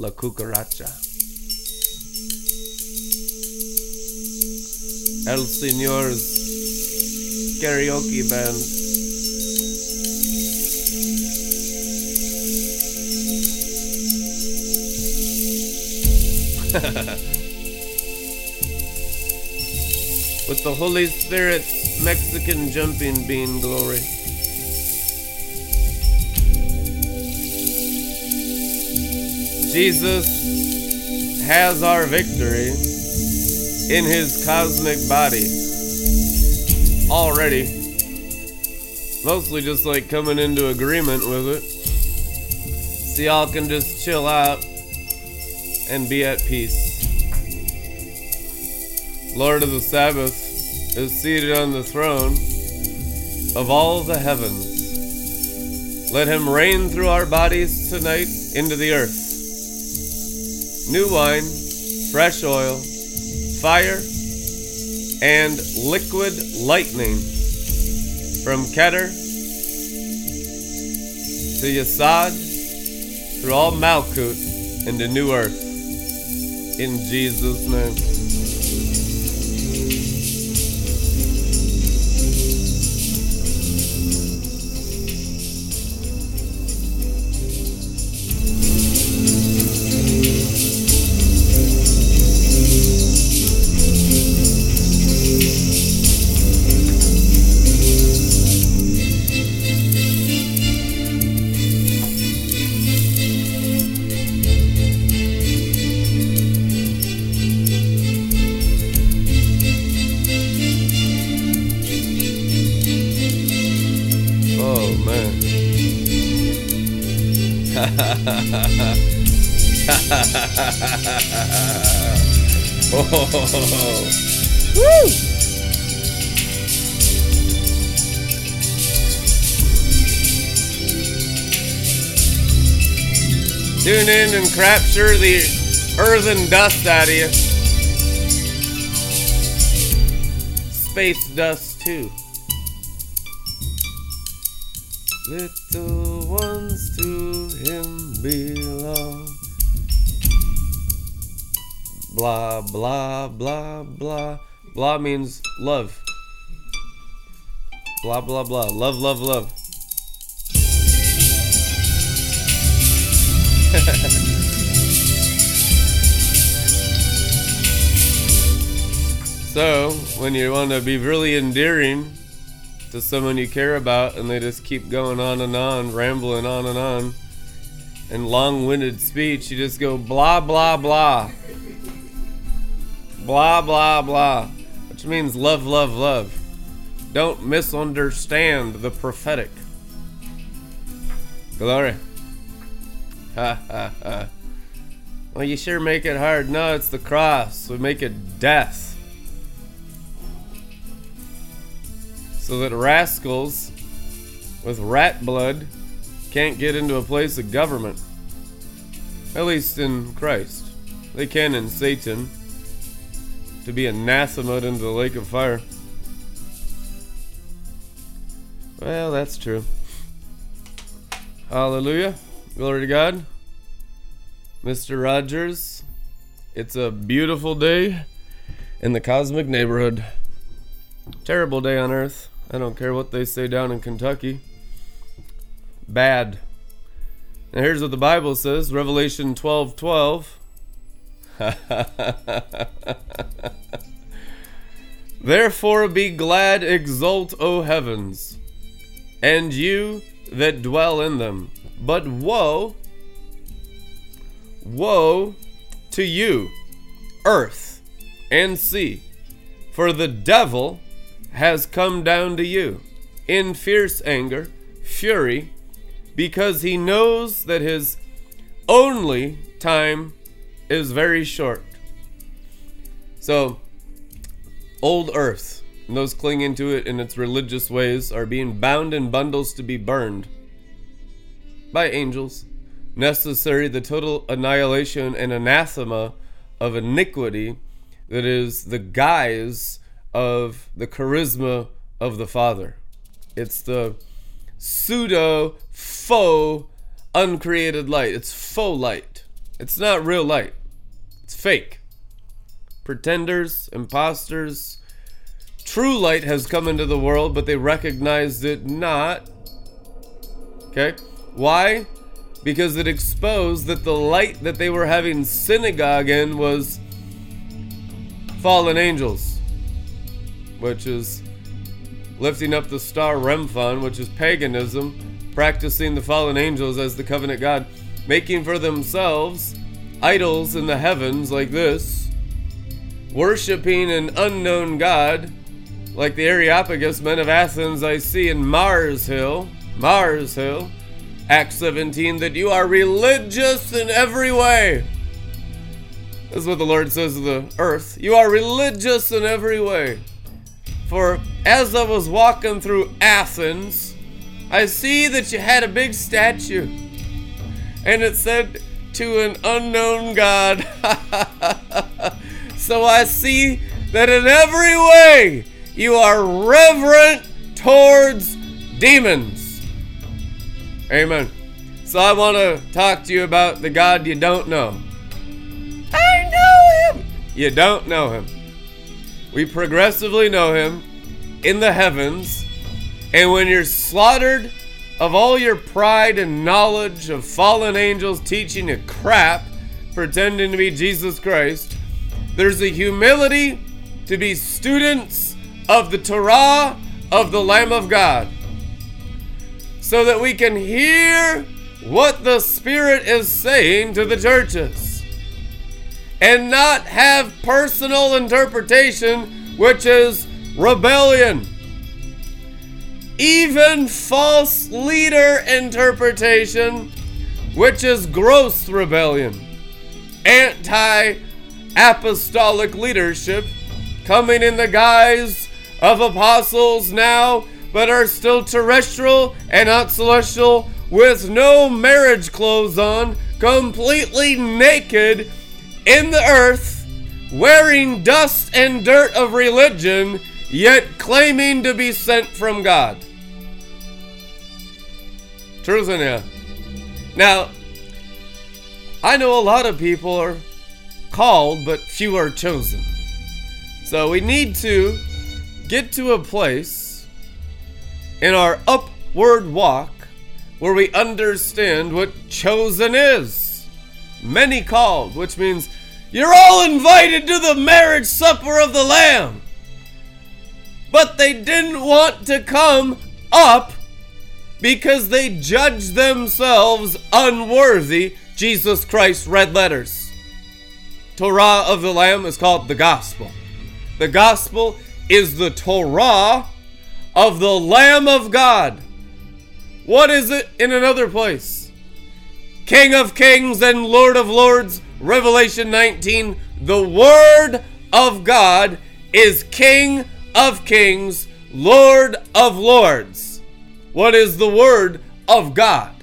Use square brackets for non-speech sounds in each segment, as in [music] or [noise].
La Cucaracha. El Señor's karaoke band. [laughs] With the Holy Spirit's Mexican jumping bean glory. Jesus has our victory in his cosmic body already. Mostly just like coming into agreement with it. So y'all can just chill out and be at peace. Lord of the Sabbath is seated on the throne of all the heavens. Let him reign through our bodies tonight into the earth. New wine, fresh oil, fire, and liquid lightning from Keter to Yesod through all Malkut into new earth. In Jesus' name. And capture the earthen dust out of you. Space dust too. Little ones to him belong. Blah, blah, blah, blah. Blah means love. Blah, blah, blah. Love, love, love. [laughs] so, when you want to be really endearing, to someone you care about and they just keep going on and on, rambling on and on, and long winded speech, you just go blah, blah, blah. Blah, blah, blah. Which means love, love, love. Don't misunderstand the prophetic. Glory. Ha ha ha. Well, you sure make it hard. No, it's the cross. We make it death. So that rascals with rat blood can't get into a place of government. At least in Christ. They can in Satan to be anathema into the lake of fire. Well, that's true. Hallelujah. Glory to God. Mr. Rogers, it's a beautiful day in the cosmic neighborhood. Terrible day on earth. I don't care what they say down in Kentucky. Bad. Now here's what the Bible says, Revelation 12 12. [laughs] Therefore be glad, exult, O heavens, and you that dwell in them. But woe, woe to you, earth and sea, for the devil has come down to you in fierce anger, fury, because he knows that his only time is very short. So, old earth and those clinging to it in its religious ways are being bound in bundles to be burned by angels, necessary the total annihilation and anathema of iniquity that is the guise of the charisma of the Father. It's the pseudo faux uncreated light. It's faux light. It's not real light. It's fake. Pretenders, imposters. True light has come into the world, but they recognized it not. Okay? Why? Because it exposed that the light that they were having synagogue in was fallen angels, which is lifting up the star Remphan, which is paganism, practicing the fallen angels as the covenant God, making for themselves idols in the heavens like this, worshiping an unknown God, like the Areopagus men of Athens I see in Mars Hill, Mars Hill, Acts 17, that you are religious in every way. This is what the Lord says to the earth. You are religious in every way. For as I was walking through Athens, I see that you had a big statue. And it said, to an unknown God. [laughs] so I see that in every way you are reverent towards demons. Amen. So I want to talk to you about the God you don't know. I know him. You don't know him. We progressively know him in the heavens. And when you're slaughtered of all your pride and knowledge of fallen angels teaching you crap, pretending to be Jesus Christ, there's a humility to be students of the Torah of the Lamb of God so that we can hear what the Spirit is saying to the churches and not have personal interpretation, which is rebellion. Even false leader interpretation, which is gross rebellion, anti apostolic leadership, coming in the guise of apostles now, but are still terrestrial and not celestial, with no marriage clothes on, completely naked in the earth, wearing dust and dirt of religion, yet claiming to be sent from God. Truth in you. Now, I know a lot of people are called, but few are chosen. So we need to get to a place in our upward walk where we understand what chosen is. Many called, which means you're all invited to the marriage supper of the Lamb. But they didn't want to come up because they judged themselves unworthy. Jesus Christ red letters. Torah of the Lamb is called the gospel. The gospel is the Torah of the Lamb of God. What is it in another place? King of kings and Lord of lords, Revelation 19. The Word of God is King of kings, Lord of lords what is the Word of God.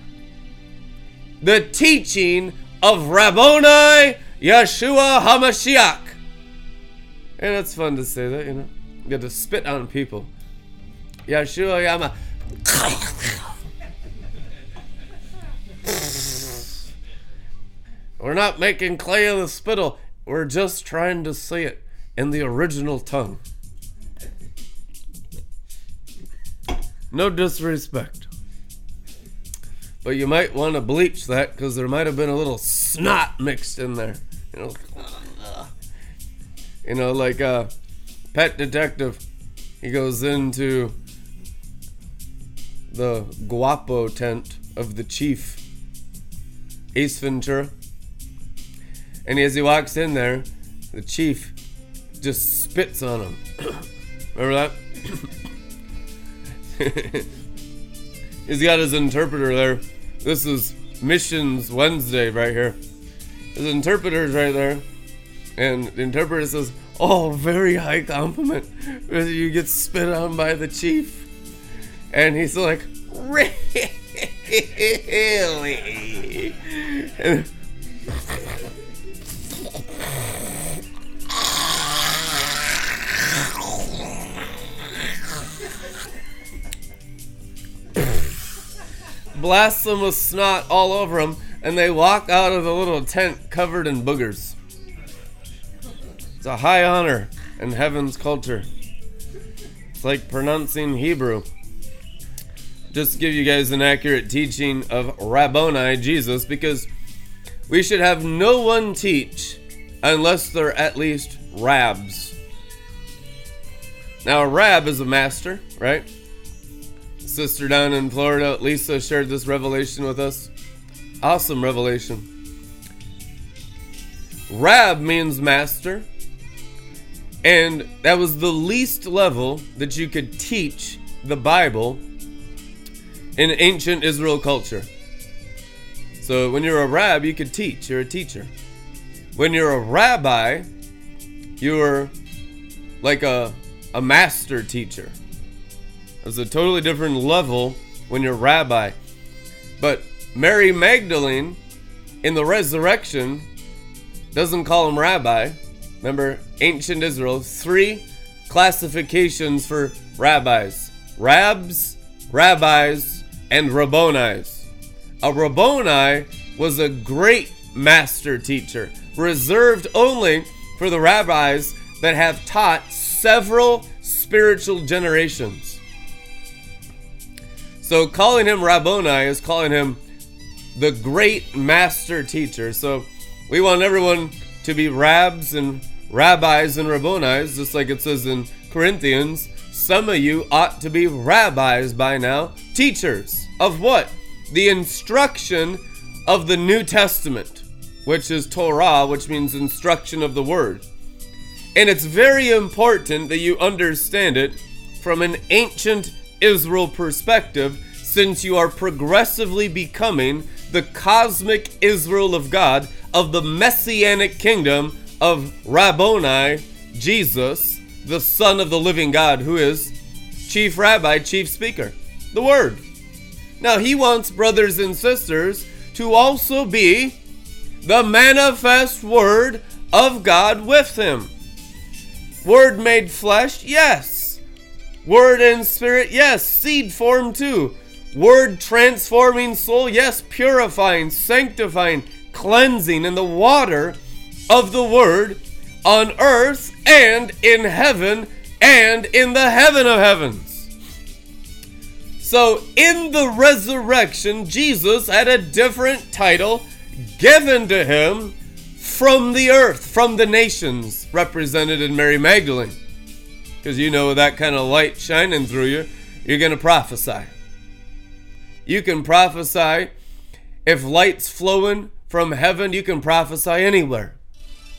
The teaching of Rabboni Yeshua HaMashiach. And it's fun to say that, you know. You get to spit on people. Yeshua Yama. We're not making clay of the spittle. We're just trying to say it in the original tongue. No disrespect. But you might want to bleach that because there might have been a little snot mixed in there. You know, you know like uh, Pet Detective. He goes into the guapo tent of the chief, Ace Ventura. And as he walks in there, the chief just spits on him. [coughs] Remember that? [coughs] He's got his interpreter there. This is Missions Wednesday right here. His interpreter's right there. And the interpreter says, Oh, very high compliment. You get spit on by the chief. And he's like, [laughs] Really? [laughs] And blasphemous snot all over them, and they walk out of the little tent covered in boogers. It's a high honor in heaven's culture. It's like pronouncing Hebrew. Just to give you guys an accurate teaching of Rabboni, Jesus, because we should have no one teach unless they're at least rabs. Now, a rab is a master, right? Sister down in Florida, Lisa, shared this revelation with us. Awesome revelation. Rab means master, and that was the least level that you could teach the Bible in ancient Israel culture. So when you're a rab, you could teach, you're a teacher. When you're a rabbi, you're like a, a master teacher. It's a totally different level when you're rabbi. But Mary Magdalene in the resurrection doesn't call him rabbi. Remember, ancient Israel, three classifications for rabbis rabs, rabbis, and rabbonis. A rabboni was a great master teacher, reserved only for the rabbis that have taught several spiritual generations. So calling him Rabboni is calling him the great master teacher. So we want everyone to be rabs and rabbis and rabbonis, just like it says in Corinthians. Some of you ought to be rabbis by now, teachers of what? The instruction of the New Testament, which is Torah, which means instruction of the Word. And it's very important that you understand it from an ancient Israel perspective, since you are progressively becoming the cosmic Israel of God, of the messianic kingdom of Rabboni, Jesus, the Son of the living God, who is chief rabbi, chief speaker, the Word. Now, he wants brothers and sisters to also be the manifest Word of God with him. Word made flesh, yes. Word and spirit, yes. Seed form too. Word transforming soul, yes. Purifying, sanctifying, cleansing in the water of the Word on earth and in heaven and in the heaven of heavens. So, in the resurrection, Jesus had a different title given to him from the earth, from the nations, represented in Mary Magdalene. Because you know, that kind of light shining through you, you're going to prophesy. You can prophesy. If light's flowing from heaven, you can prophesy anywhere.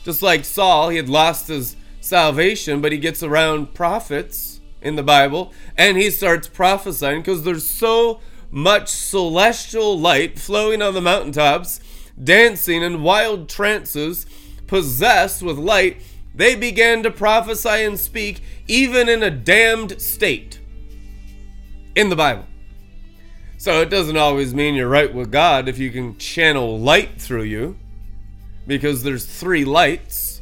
Just like Saul, he had lost his salvation, but he gets around prophets in the Bible and he starts prophesying because there's so much celestial light flowing on the mountaintops, dancing in wild trances, possessed with light. They began to prophesy and speak even in a damned state in the Bible. So it doesn't always mean you're right with God if you can channel light through you because there's three lights,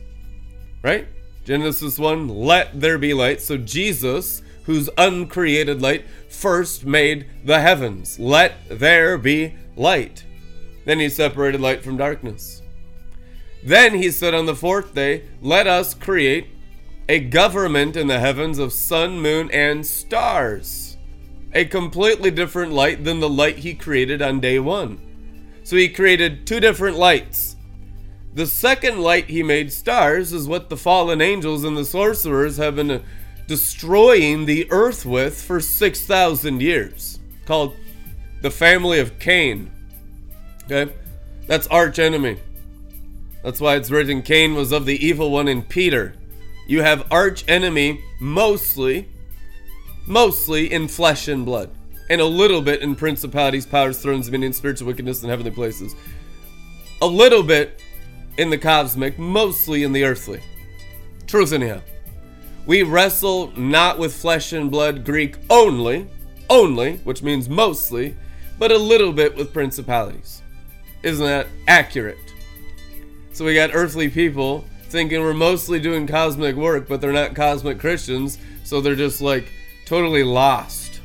right? Genesis 1, let there be light. So Jesus, who's uncreated light, first made the heavens. Let there be light. Then he separated light from darkness. Then he said on the fourth day, Let us create a government in the heavens of sun, moon, and stars. A completely different light than the light he created on day one. So he created two different lights the second light he made stars is what the fallen angels and the sorcerers have been destroying the earth with for 6,000 years, called the family of Cain. Okay? That's arch enemy. That's why it's written Cain was of the evil one in Peter. You have arch enemy mostly, mostly in flesh and blood, and a little bit in principalities, powers, thrones, dominions, spiritual wickedness in heavenly places. A little bit in the cosmic, mostly in the earthly. Truth anyhow. We wrestle not with flesh and blood, Greek only, only, which means mostly, but a little bit with principalities. Isn't that accurate? So we got earthly people thinking we're mostly doing cosmic work, but they're not cosmic Christians, so they're just like totally lost.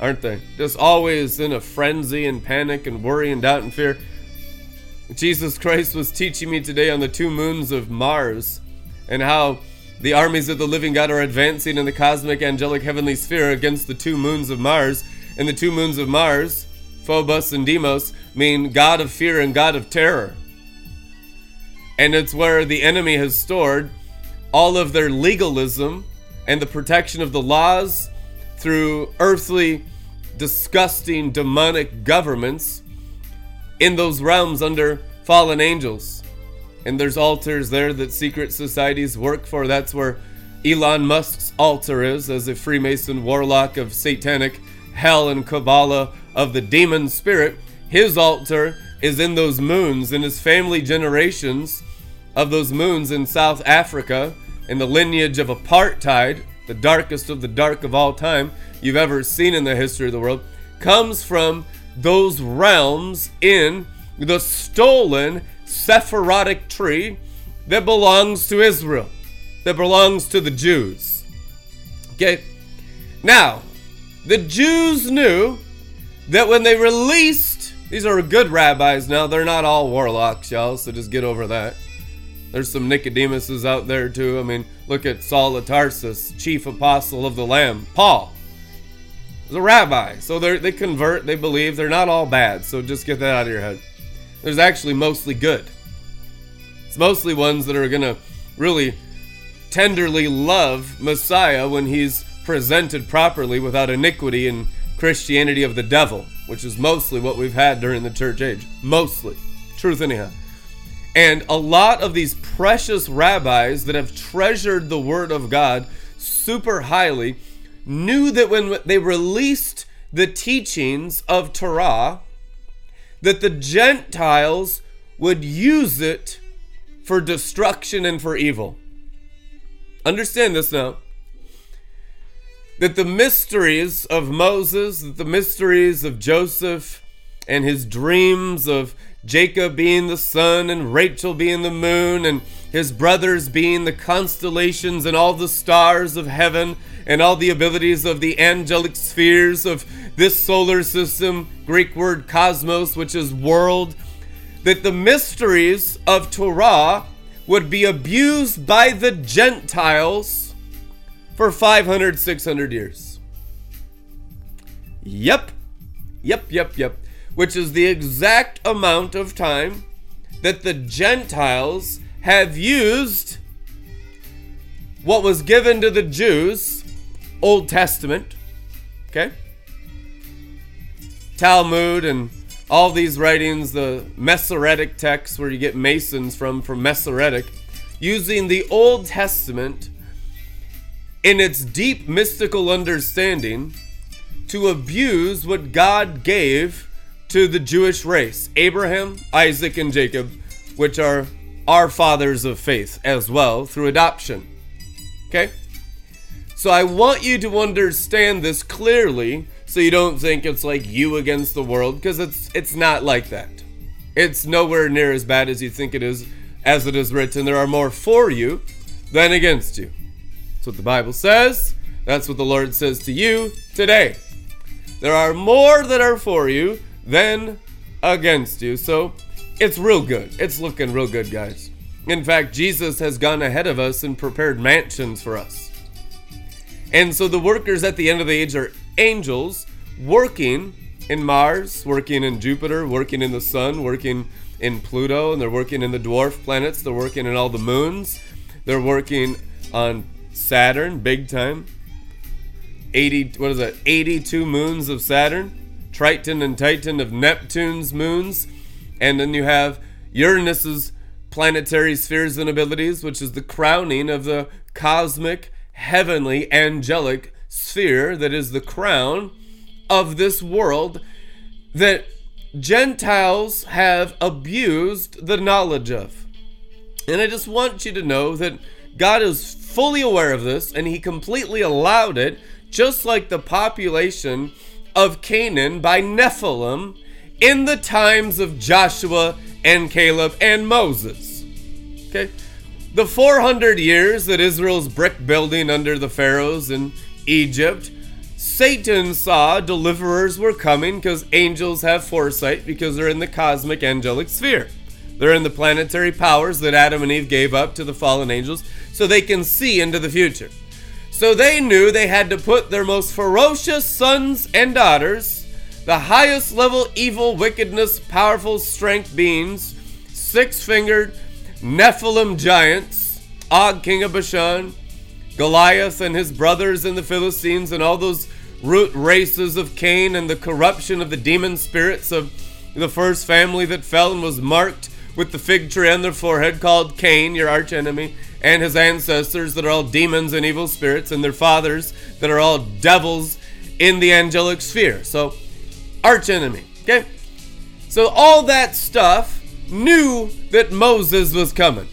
Aren't they? Just always in a frenzy and panic and worry and doubt and fear. Jesus Christ was teaching me today on the two moons of Mars and how the armies of the living God are advancing in the cosmic angelic heavenly sphere against the two moons of Mars. And the two moons of Mars, Phobos and Deimos, mean God of fear and God of terror. And it's where the enemy has stored all of their legalism and the protection of the laws through earthly, disgusting, demonic governments in those realms under fallen angels. And there's altars there that secret societies work for. That's where Elon Musk's altar is, as a Freemason warlock of satanic hell and Kabbalah of the demon spirit. His altar is in those moons, and his family generations of those moons in South Africa, in the lineage of apartheid, the darkest of the dark of all time you've ever seen in the history of the world, comes from those realms in the stolen Sephirotic tree that belongs to Israel, that belongs to the Jews. Okay? Now, the Jews knew that when they released, these are good rabbis now, they're not all warlocks, y'all, so just get over that. There's some Nicodemuses out there too. I mean, look at Saul of Tarsus, chief apostle of the Lamb. Paul is a rabbi. So they they convert, they believe. They're not all bad. So just get that out of your head. There's actually mostly good. It's mostly ones that are going to really tenderly love Messiah when he's presented properly without iniquity and Christianity of the devil, which is mostly what we've had during the church age. Mostly. Truth, anyhow. And a lot of these precious rabbis that have treasured the Word of God super highly knew that when they released the teachings of Torah, that the Gentiles would use it for destruction and for evil. Understand this now. That the mysteries of Moses, the mysteries of Joseph and his dreams of Jacob being the sun and Rachel being the moon and his brothers being the constellations and all the stars of heaven and all the abilities of the angelic spheres of this solar system, Greek word cosmos, which is world, that the mysteries of Torah would be abused by the Gentiles for 500, 600 years. Yep, yep, yep, yep which is the exact amount of time that the Gentiles have used what was given to the Jews, Old Testament, okay? Talmud and all these writings, the Masoretic texts where you get Masons from, from Masoretic, using the Old Testament in its deep mystical understanding to abuse what God gave to the Jewish race Abraham, Isaac, and Jacob, which are our fathers of faith as well through adoption. Okay? So I want you to understand this clearly so you don't think it's like you against the world because it's it's not like that. It's nowhere near as bad as you think it is as it is written there are more for you than against you. That's what the Bible says. That's what the Lord says to you today. There are more that are for you then against you. So it's real good. It's looking real good, guys. In fact, Jesus has gone ahead of us and prepared mansions for us. And so the workers at the end of the age are angels working in Mars, working in Jupiter, working in the sun, working in Pluto, and they're working in the dwarf planets, they're working in all the moons, they're working on Saturn big time. 80 what is that? 82 moons of Saturn. Triton and Titan of Neptune's moons. And then you have Uranus's planetary spheres and abilities, which is the crowning of the cosmic, heavenly, angelic sphere that is the crown of this world that Gentiles have abused the knowledge of. And I just want you to know that God is fully aware of this and He completely allowed it, just like the population of Canaan by Nephilim in the times of Joshua and Caleb and Moses. Okay? The 400 years that Israel's brick building under the pharaohs in Egypt, Satan saw deliverers were coming because angels have foresight because they're in the cosmic angelic sphere. They're in the planetary powers that Adam and Eve gave up to the fallen angels so they can see into the future. So they knew they had to put their most ferocious sons and daughters, the highest level evil, wickedness, powerful strength beings, six fingered Nephilim giants, Og, king of Bashan, Goliath and his brothers and the Philistines, and all those root races of Cain and the corruption of the demon spirits of the first family that fell and was marked with the fig tree on their forehead called Cain, your archenemy, and his ancestors that are all demons and evil spirits, and their fathers that are all devils in the angelic sphere. So, archenemy. Okay? So, all that stuff knew that Moses was coming.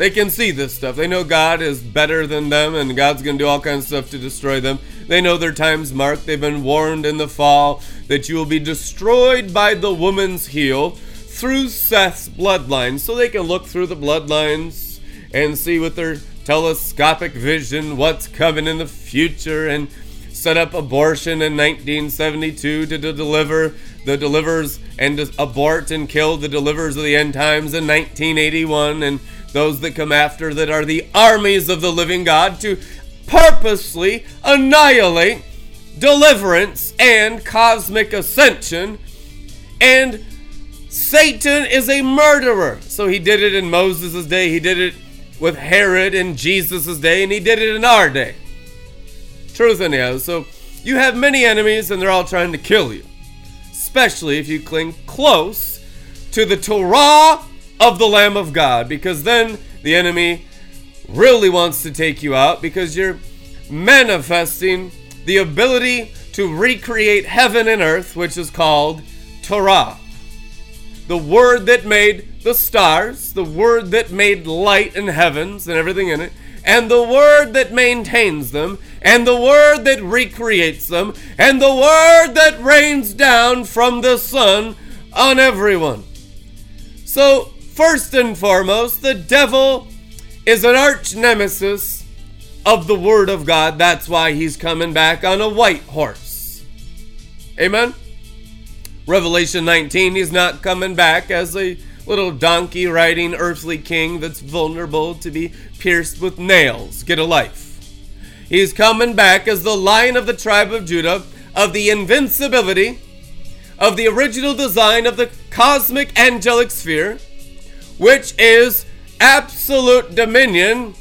They can see this stuff. They know God is better than them and God's going to do all kinds of stuff to destroy them. They know their time's marked. They've been warned in the fall that you will be destroyed by the woman's heel through Seth's bloodline. So they can look through the bloodlines and see with their telescopic vision what's coming in the future and set up abortion in 1972 to deliver the deliverers and abort and kill the deliverers of the end times in 1981 and those that come after that are the armies of the living God to purposely annihilate deliverance and cosmic ascension. And Satan is a murderer. So he did it in Moses' day, he did it with Herod in Jesus' day, and he did it in our day. Truth, anyhow. So you have many enemies, and they're all trying to kill you. Especially if you cling close to the Torah of the Lamb of God, because then the enemy really wants to take you out because you're manifesting the ability to recreate heaven and earth, which is called Torah. The word that made the stars, the word that made light and heavens and everything in it, and the word that maintains them, and the word that recreates them, and the word that rains down from the sun on everyone. So, first and foremost, the devil is an arch nemesis of the Word of God. That's why he's coming back on a white horse. Amen? Revelation 19, he's not coming back as a little donkey riding earthly king that's vulnerable to be pierced with nails. Get a life. He's coming back as the lion of the tribe of Judah, of the invincibility, of the original design of the cosmic angelic sphere, which is absolute dominion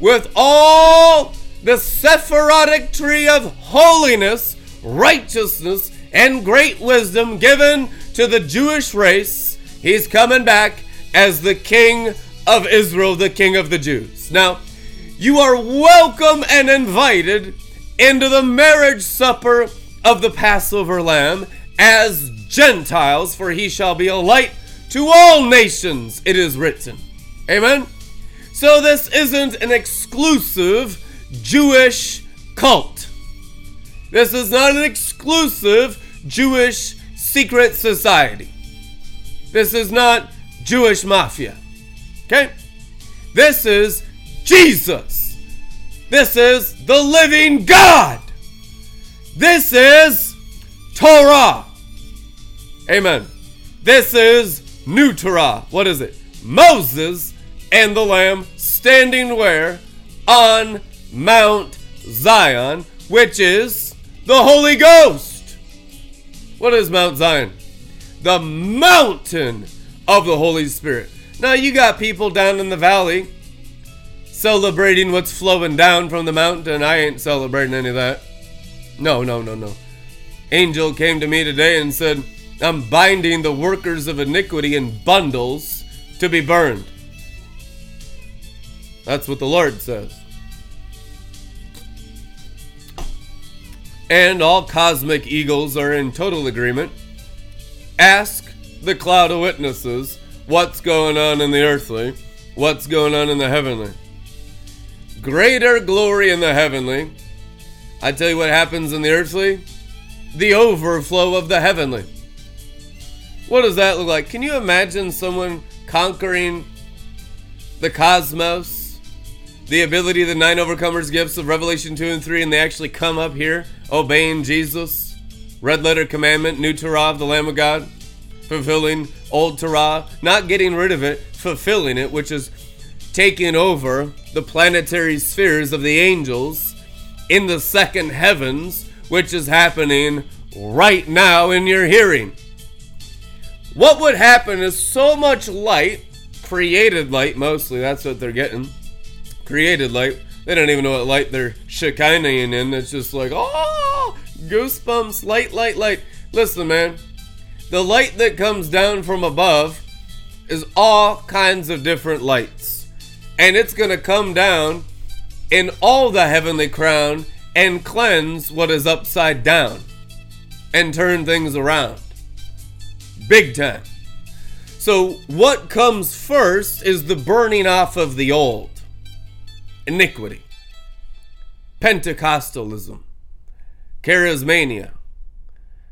with all the Sephirotic tree of holiness, righteousness, and great wisdom given to the Jewish race. He's coming back as the King of Israel, the King of the Jews. Now, you are welcome and invited into the marriage supper of the Passover Lamb as Gentiles, for he shall be a light to all nations, it is written. Amen? So this isn't an exclusive Jewish cult. This is not an exclusive Jewish secret society. This is not Jewish mafia. Okay? This is Jesus. This is the living God. This is Torah. Amen. This is New Torah. What is it? Moses and the Lamb standing where? On Mount Zion, which is the Holy Ghost. What is Mount Zion? The mountain of the Holy Spirit. Now, you got people down in the valley celebrating what's flowing down from the mountain. I ain't celebrating any of that. No, no, no, no. Angel came to me today and said, I'm binding the workers of iniquity in bundles to be burned. That's what the Lord says. And all cosmic eagles are in total agreement. Ask the cloud of witnesses what's going on in the earthly, what's going on in the heavenly. Greater glory in the heavenly. I tell you what happens in the earthly the overflow of the heavenly. What does that look like? Can you imagine someone conquering the cosmos? The ability of the nine overcomers gifts of Revelation 2 and 3, and they actually come up here obeying Jesus? Red letter commandment, new Torah of the Lamb of God. fulfilling old Torah, not getting rid of it, fulfilling it, which is taking over the planetary spheres of the angels in the second heavens, which is happening right now in your hearing. What would happen is so much light, created light mostly, that's what they're getting. Created light. They don't even know what light they're Shekinahing in. It's just like, oh, goosebumps, light, light, light. Listen, man, the light that comes down from above is all kinds of different lights. And it's going to come down in all the heavenly crown and cleanse what is upside down and turn things around. Big time. So, what comes first is the burning off of the old iniquity, Pentecostalism, charismania,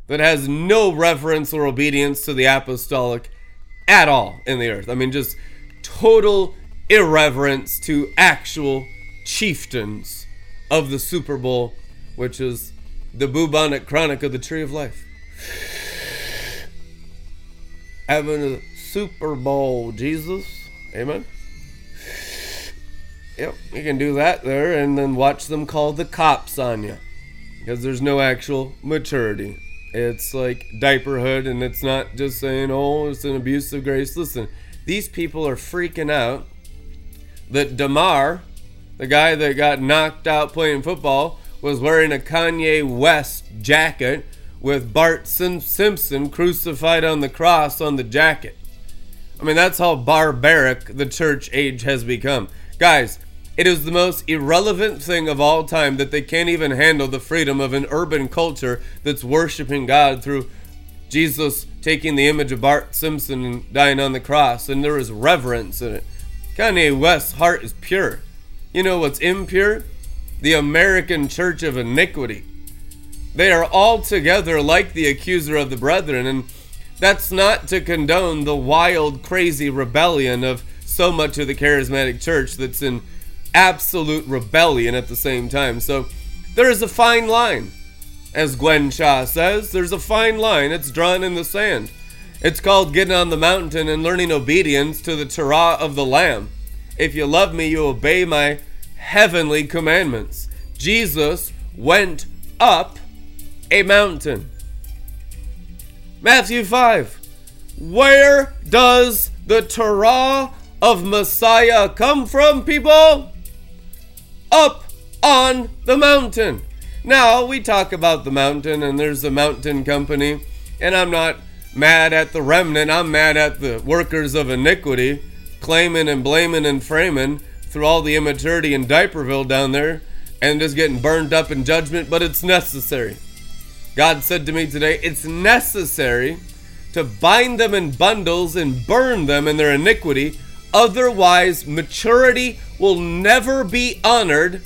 that has no reference or obedience to the apostolic at all in the earth. I mean, just total irreverence to actual chieftains of the Super Bowl, which is the bubonic chronic of the tree of life. Having a Super Bowl, Jesus. Amen. Yep, you can do that there and then watch them call the cops on you. Because there's no actual maturity. It's like diaperhood, and it's not just saying, oh, it's an abuse of grace. Listen, these people are freaking out that Damar, the guy that got knocked out playing football, was wearing a Kanye West jacket with Bart Sim- Simpson crucified on the cross on the jacket. I mean, that's how barbaric the church age has become. Guys, it is the most irrelevant thing of all time that they can't even handle the freedom of an urban culture that's worshiping God through Jesus taking the image of Bart Simpson and dying on the cross, and there is reverence in it. Kanye West's heart is pure. You know what's impure? The American church of iniquity. They are all together like the accuser of the brethren, and that's not to condone the wild, crazy rebellion of so much of the charismatic church that's in absolute rebellion at the same time. So there is a fine line. As Gwen Shaw says, there's a fine line. It's drawn in the sand. It's called getting on the mountain and learning obedience to the Torah of the Lamb. If you love me, you obey my heavenly commandments. Jesus went up a mountain. Matthew 5. Where does the Torah of Messiah come from, people? up on the mountain. Now, we talk about the mountain, and there's the mountain company, and I'm not mad at the remnant, I'm mad at the workers of iniquity, claiming and blaming and framing through all the immaturity in Diaperville down there, and just getting burned up in judgment, but it's necessary. God said to me today, it's necessary to bind them in bundles and burn them in their iniquity Otherwise, maturity will never be honored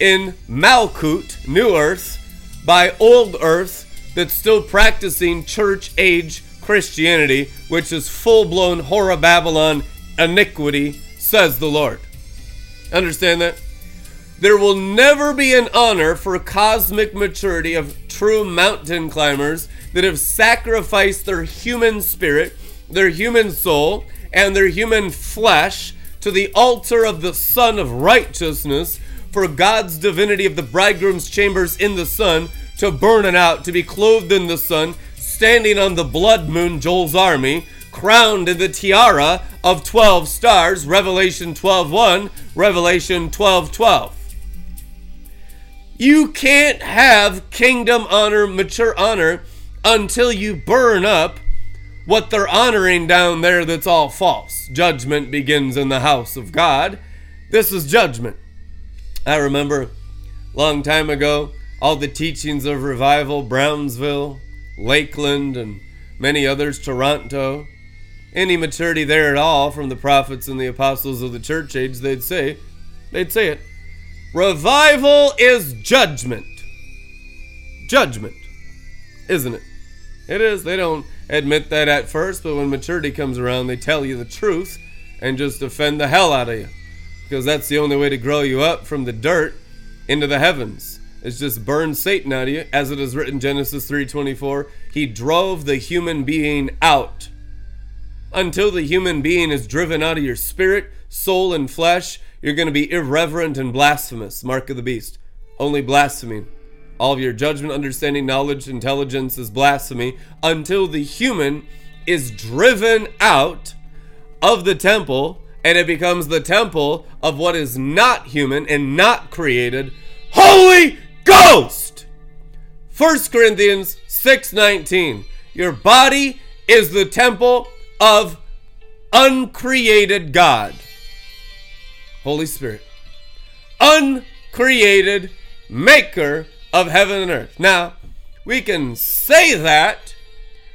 in Malkut, New Earth, by Old Earth that's still practicing church age Christianity, which is full blown Horror Babylon iniquity, says the Lord. Understand that? There will never be an honor for cosmic maturity of true mountain climbers that have sacrificed their human spirit, their human soul, and their human flesh to the altar of the Sun of Righteousness for God's divinity of the bridegroom's chambers in the sun to burn it out, to be clothed in the sun, standing on the blood moon, Joel's army, crowned in the tiara of 12 stars, Revelation 12:1, Revelation 12:12. You can't have kingdom honor, mature honor until you burn up what they're honoring down there that's all false. Judgment begins in the house of God. This is judgment. I remember long time ago all the teachings of revival, Brownsville, Lakeland, and many others, Toronto. Any maturity there at all from the prophets and the apostles of the church age, they'd say, they'd say it. Revival is judgment. Judgment, isn't it? It is. They don't admit that at first, but when maturity comes around, they tell you the truth and just offend the hell out of you. Because that's the only way to grow you up from the dirt into the heavens. It's just burn Satan out of you, as it is written Genesis 3:24. He drove the human being out. Until the human being is driven out of your spirit, soul, and flesh, you're going to be irreverent and blasphemous. Mark of the beast. Only blaspheming. All of your judgment, understanding, knowledge, intelligence is blasphemy until the human is driven out of the temple and it becomes the temple of what is not human and not created Holy Ghost. 1 Corinthians 6:19 Your body is the temple of uncreated God. Holy Spirit. Uncreated maker of heaven and earth. Now, we can say that,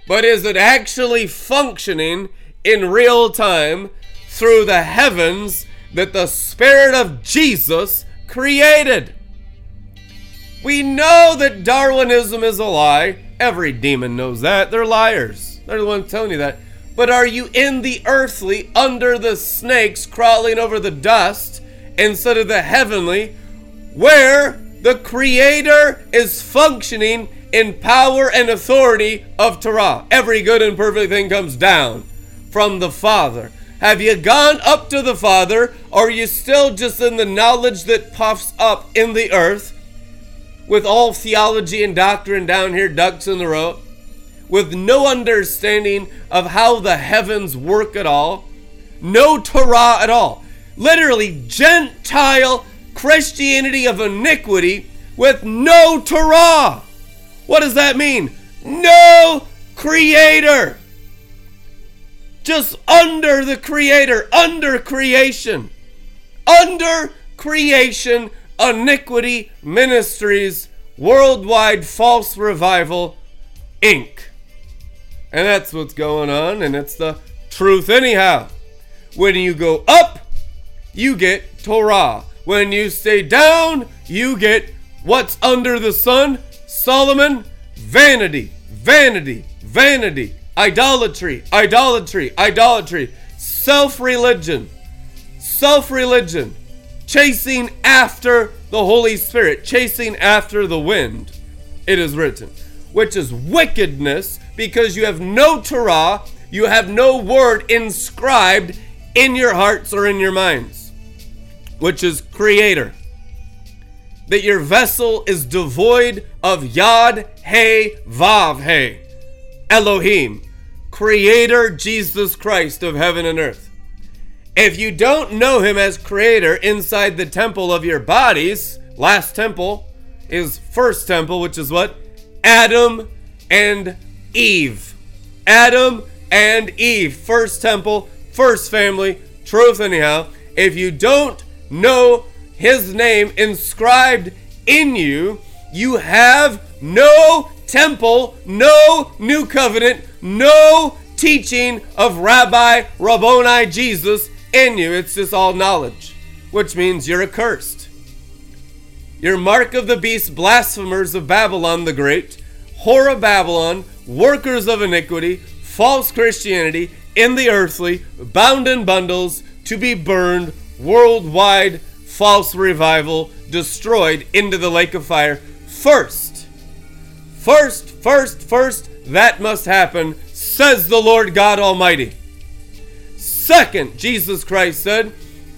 but is it actually functioning in real time through the heavens that the Spirit of Jesus created? We know that Darwinism is a lie. Every demon knows that. They're liars. They're the ones telling you that. But are you in the earthly, under the snakes crawling over the dust, instead of the heavenly, where the Creator is functioning in power and authority of Torah? Every good and perfect thing comes down from the Father. Have you gone up to the Father, or are you still just in the knowledge that puffs up in the earth? with all theology and doctrine down here, ducks in the row, with no understanding of how the heavens work at all, no Torah at all. Literally, Gentile Christianity of iniquity with no Torah. What does that mean? No Creator. Just under the Creator, under creation. Under creation Iniquity Ministries Worldwide False Revival Inc. And that's what's going on, and it's the truth, anyhow. When you go up, you get Torah. When you stay down, you get what's under the sun. Solomon, vanity, vanity, vanity, idolatry, idolatry, idolatry, self religion, self religion chasing after the Holy Spirit, chasing after the wind, it is written, which is wickedness because you have no Torah, you have no word inscribed in your hearts or in your minds, which is creator. That your vessel is devoid of Yad He Vav He, Elohim, Creator Jesus Christ of heaven and earth. If you don't know him as creator inside the temple of your bodies, last temple is first temple, which is what? Adam and Eve. Adam and Eve. First temple, first family, truth, anyhow. If you don't know his name inscribed in you, you have no temple, no new covenant, no teaching of Rabbi Rabboni Jesus in you. It's just all knowledge, which means you're accursed. You're mark of the beast, blasphemers of Babylon the Great, whore of Babylon, workers of iniquity, false Christianity, in the earthly, bound in bundles, to be burned, worldwide, false revival, destroyed into the lake of fire. First, first, first, first, that must happen, says the Lord God Almighty. Second, Jesus Christ said,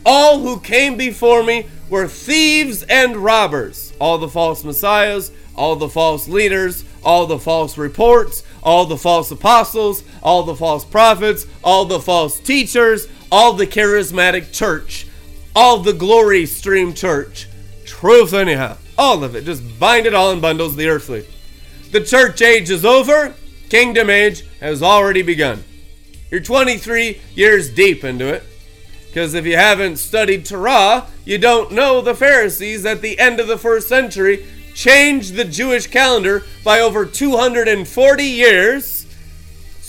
All who came before me were thieves and robbers. All the false messiahs, all the false leaders, all the false reports, all the false apostles, all the false prophets, all the false teachers, all the charismatic church, all the glory stream church. Truth, anyhow. All of it. Just bind it all in bundles, the earthly. The church age is over, kingdom age has already begun. You're 23 years deep into it. Because if you haven't studied Torah, you don't know the Pharisees at the end of the first century changed the Jewish calendar by over 240 years.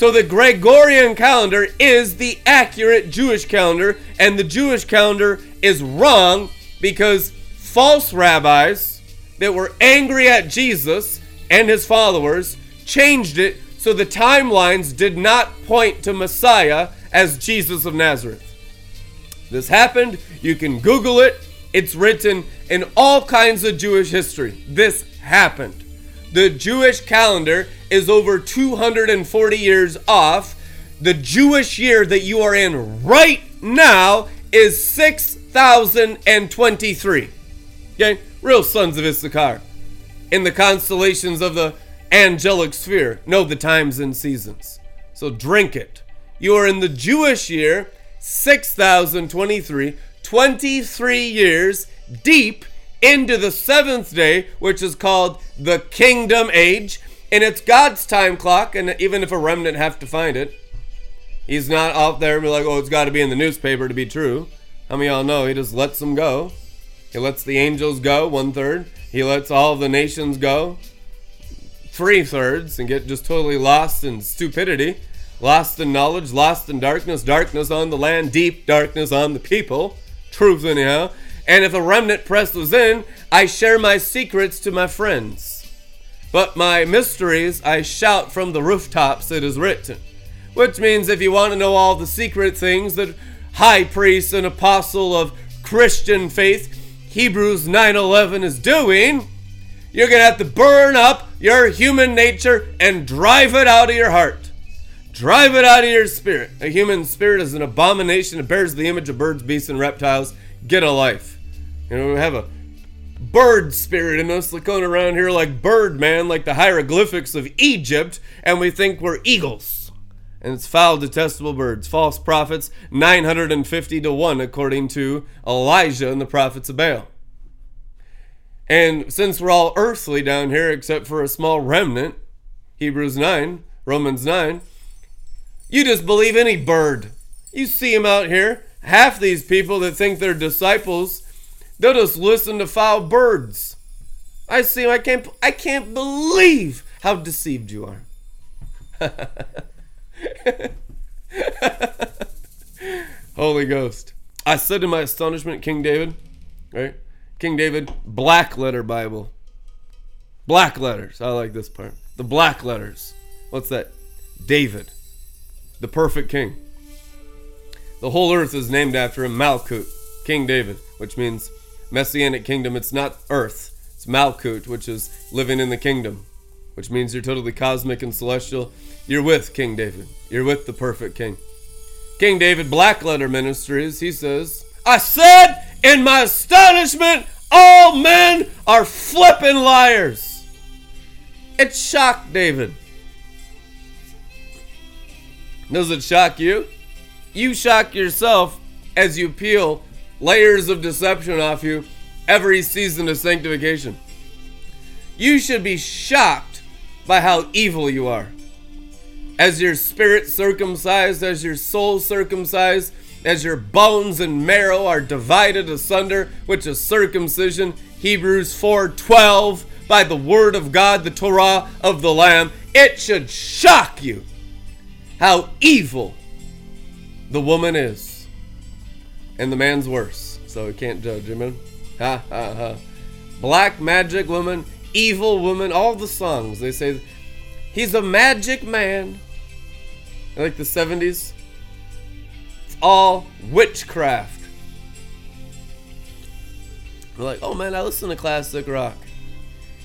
So the Gregorian calendar is the accurate Jewish calendar, and the Jewish calendar is wrong because false rabbis that were angry at Jesus and his followers changed it so the timelines did not point to Messiah as Jesus of Nazareth. This happened. You can Google it. It's written in all kinds of Jewish history. This happened. The Jewish calendar is over 240 years off. The Jewish year that you are in right now is 6023. Okay? Real sons of Issachar. In the constellations of the angelic sphere, know the times and seasons. So drink it. You are in the Jewish year 6023, 23 years deep into the seventh day, which is called the kingdom age. And it's God's time clock, and even if a remnant have to find it, he's not out there and be like, oh, it's got to be in the newspaper to be true. How many of y'all know he just lets them go? He lets the angels go, one third. He lets all the nations go, three thirds, and get just totally lost in stupidity, lost in knowledge, lost in darkness, darkness on the land, deep darkness on the people. Truth, anyhow. And if a remnant presses in, I share my secrets to my friends. But my mysteries I shout from the rooftops, it is written. Which means if you want to know all the secret things that high priest and apostle of Christian faith, Hebrews 9:11 is doing, you're going to have to burn up your human nature and drive it out of your heart. Drive it out of your spirit. A human spirit is an abomination. It bears the image of birds, beasts, and reptiles. Get a life. You know, we have a bird spirit in us, like going around here like Birdman, like the hieroglyphics of Egypt, and we think we're eagles. And it's foul, detestable birds, false prophets, 950 to 1, according to Elijah and the prophets of Baal. And since we're all earthly down here, except for a small remnant, Hebrews 9, Romans 9, you just believe any bird. You see him out here. Half these people that think they're disciples They'll just listen to foul birds. I see. I can't. I can't believe how deceived you are. [laughs] Holy Ghost. I said in my astonishment, King David, right? King David, black letter Bible. Black letters. I like this part. The black letters. What's that? David, the perfect king. The whole earth is named after him, Malkut, King David, which means Messianic kingdom, it's not earth. It's Malkut, which is living in the kingdom, which means you're totally cosmic and celestial. You're with King David. You're with the perfect king. King David, Black Letter Ministries, he says, I said in my astonishment, all men are flipping liars. It shocked David. Does it shock you? You shock yourself as you peel layers of deception off you every season of sanctification. You should be shocked by how evil you are. As your spirit circumcised, as your soul circumcised, as your bones and marrow are divided asunder, which is circumcision, Hebrews 4:12, by the word of God, the Torah of the Lamb, it should shock you how evil the woman is and the man's worse, so we can't judge him. [laughs] Ha ha ha. Black magic woman, evil woman, all the songs they say he's a magic man. Like the 70s. It's all witchcraft. We're like, oh man, I listen to classic rock.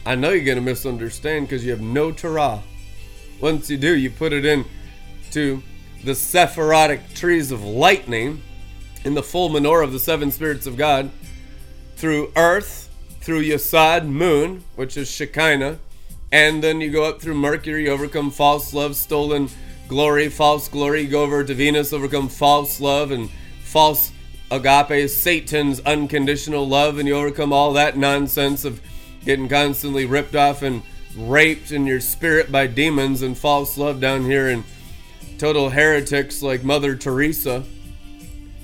I know you're gonna misunderstand because you have no Torah. Once you do, you put it in to the Sephirotic trees of lightning in the full menorah of the seven spirits of God through earth, through Yesod, moon, which is Shekinah, and then you go up through Mercury, overcome false love, stolen glory, false glory. You go over to Venus, overcome false love and false agape, Satan's unconditional love, and you overcome all that nonsense of getting constantly ripped off and raped in your spirit by demons and false love down here and total heretics like Mother Teresa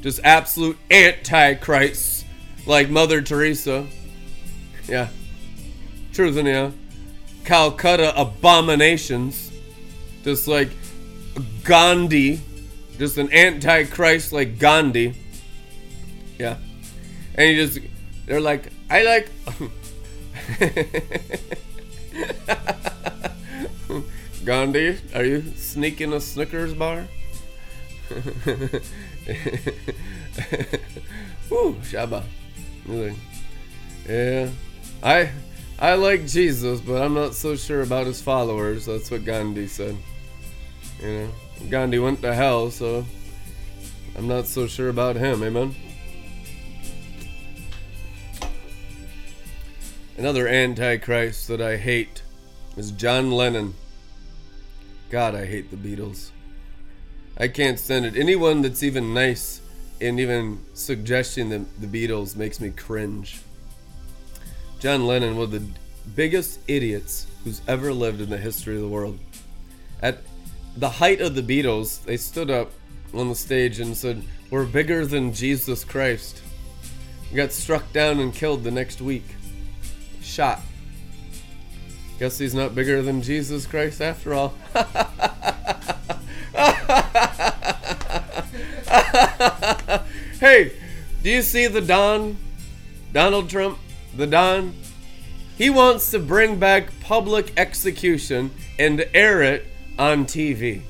just absolute antichrists like Mother Teresa. Yeah. Truth in yeah. Calcutta abominations. Just like Gandhi. Just an antichrist like Gandhi. Yeah. And you just they're like, I like [laughs] [laughs] Gandhi, are you sneaking a Snickers bar? [laughs] Woo, Shabba. Yeah, I I like Jesus, but I'm not so sure about his followers. That's what Gandhi said. You know, Gandhi went to hell, so I'm not so sure about him. Amen. Another antichrist that I hate is John Lennon. God, I hate the Beatles. I can't stand it. Anyone that's even nice and even suggesting the, the Beatles makes me cringe. John Lennon, one of the biggest idiots who's ever lived in the history of the world. At the height of the Beatles, they stood up on the stage and said, We're bigger than Jesus Christ. got struck down and killed the next week shot. Guess he's not bigger than Jesus Christ after all. [laughs] hey, do you see the Don? Donald Trump? The Don? He wants to bring back public execution and air it on TV.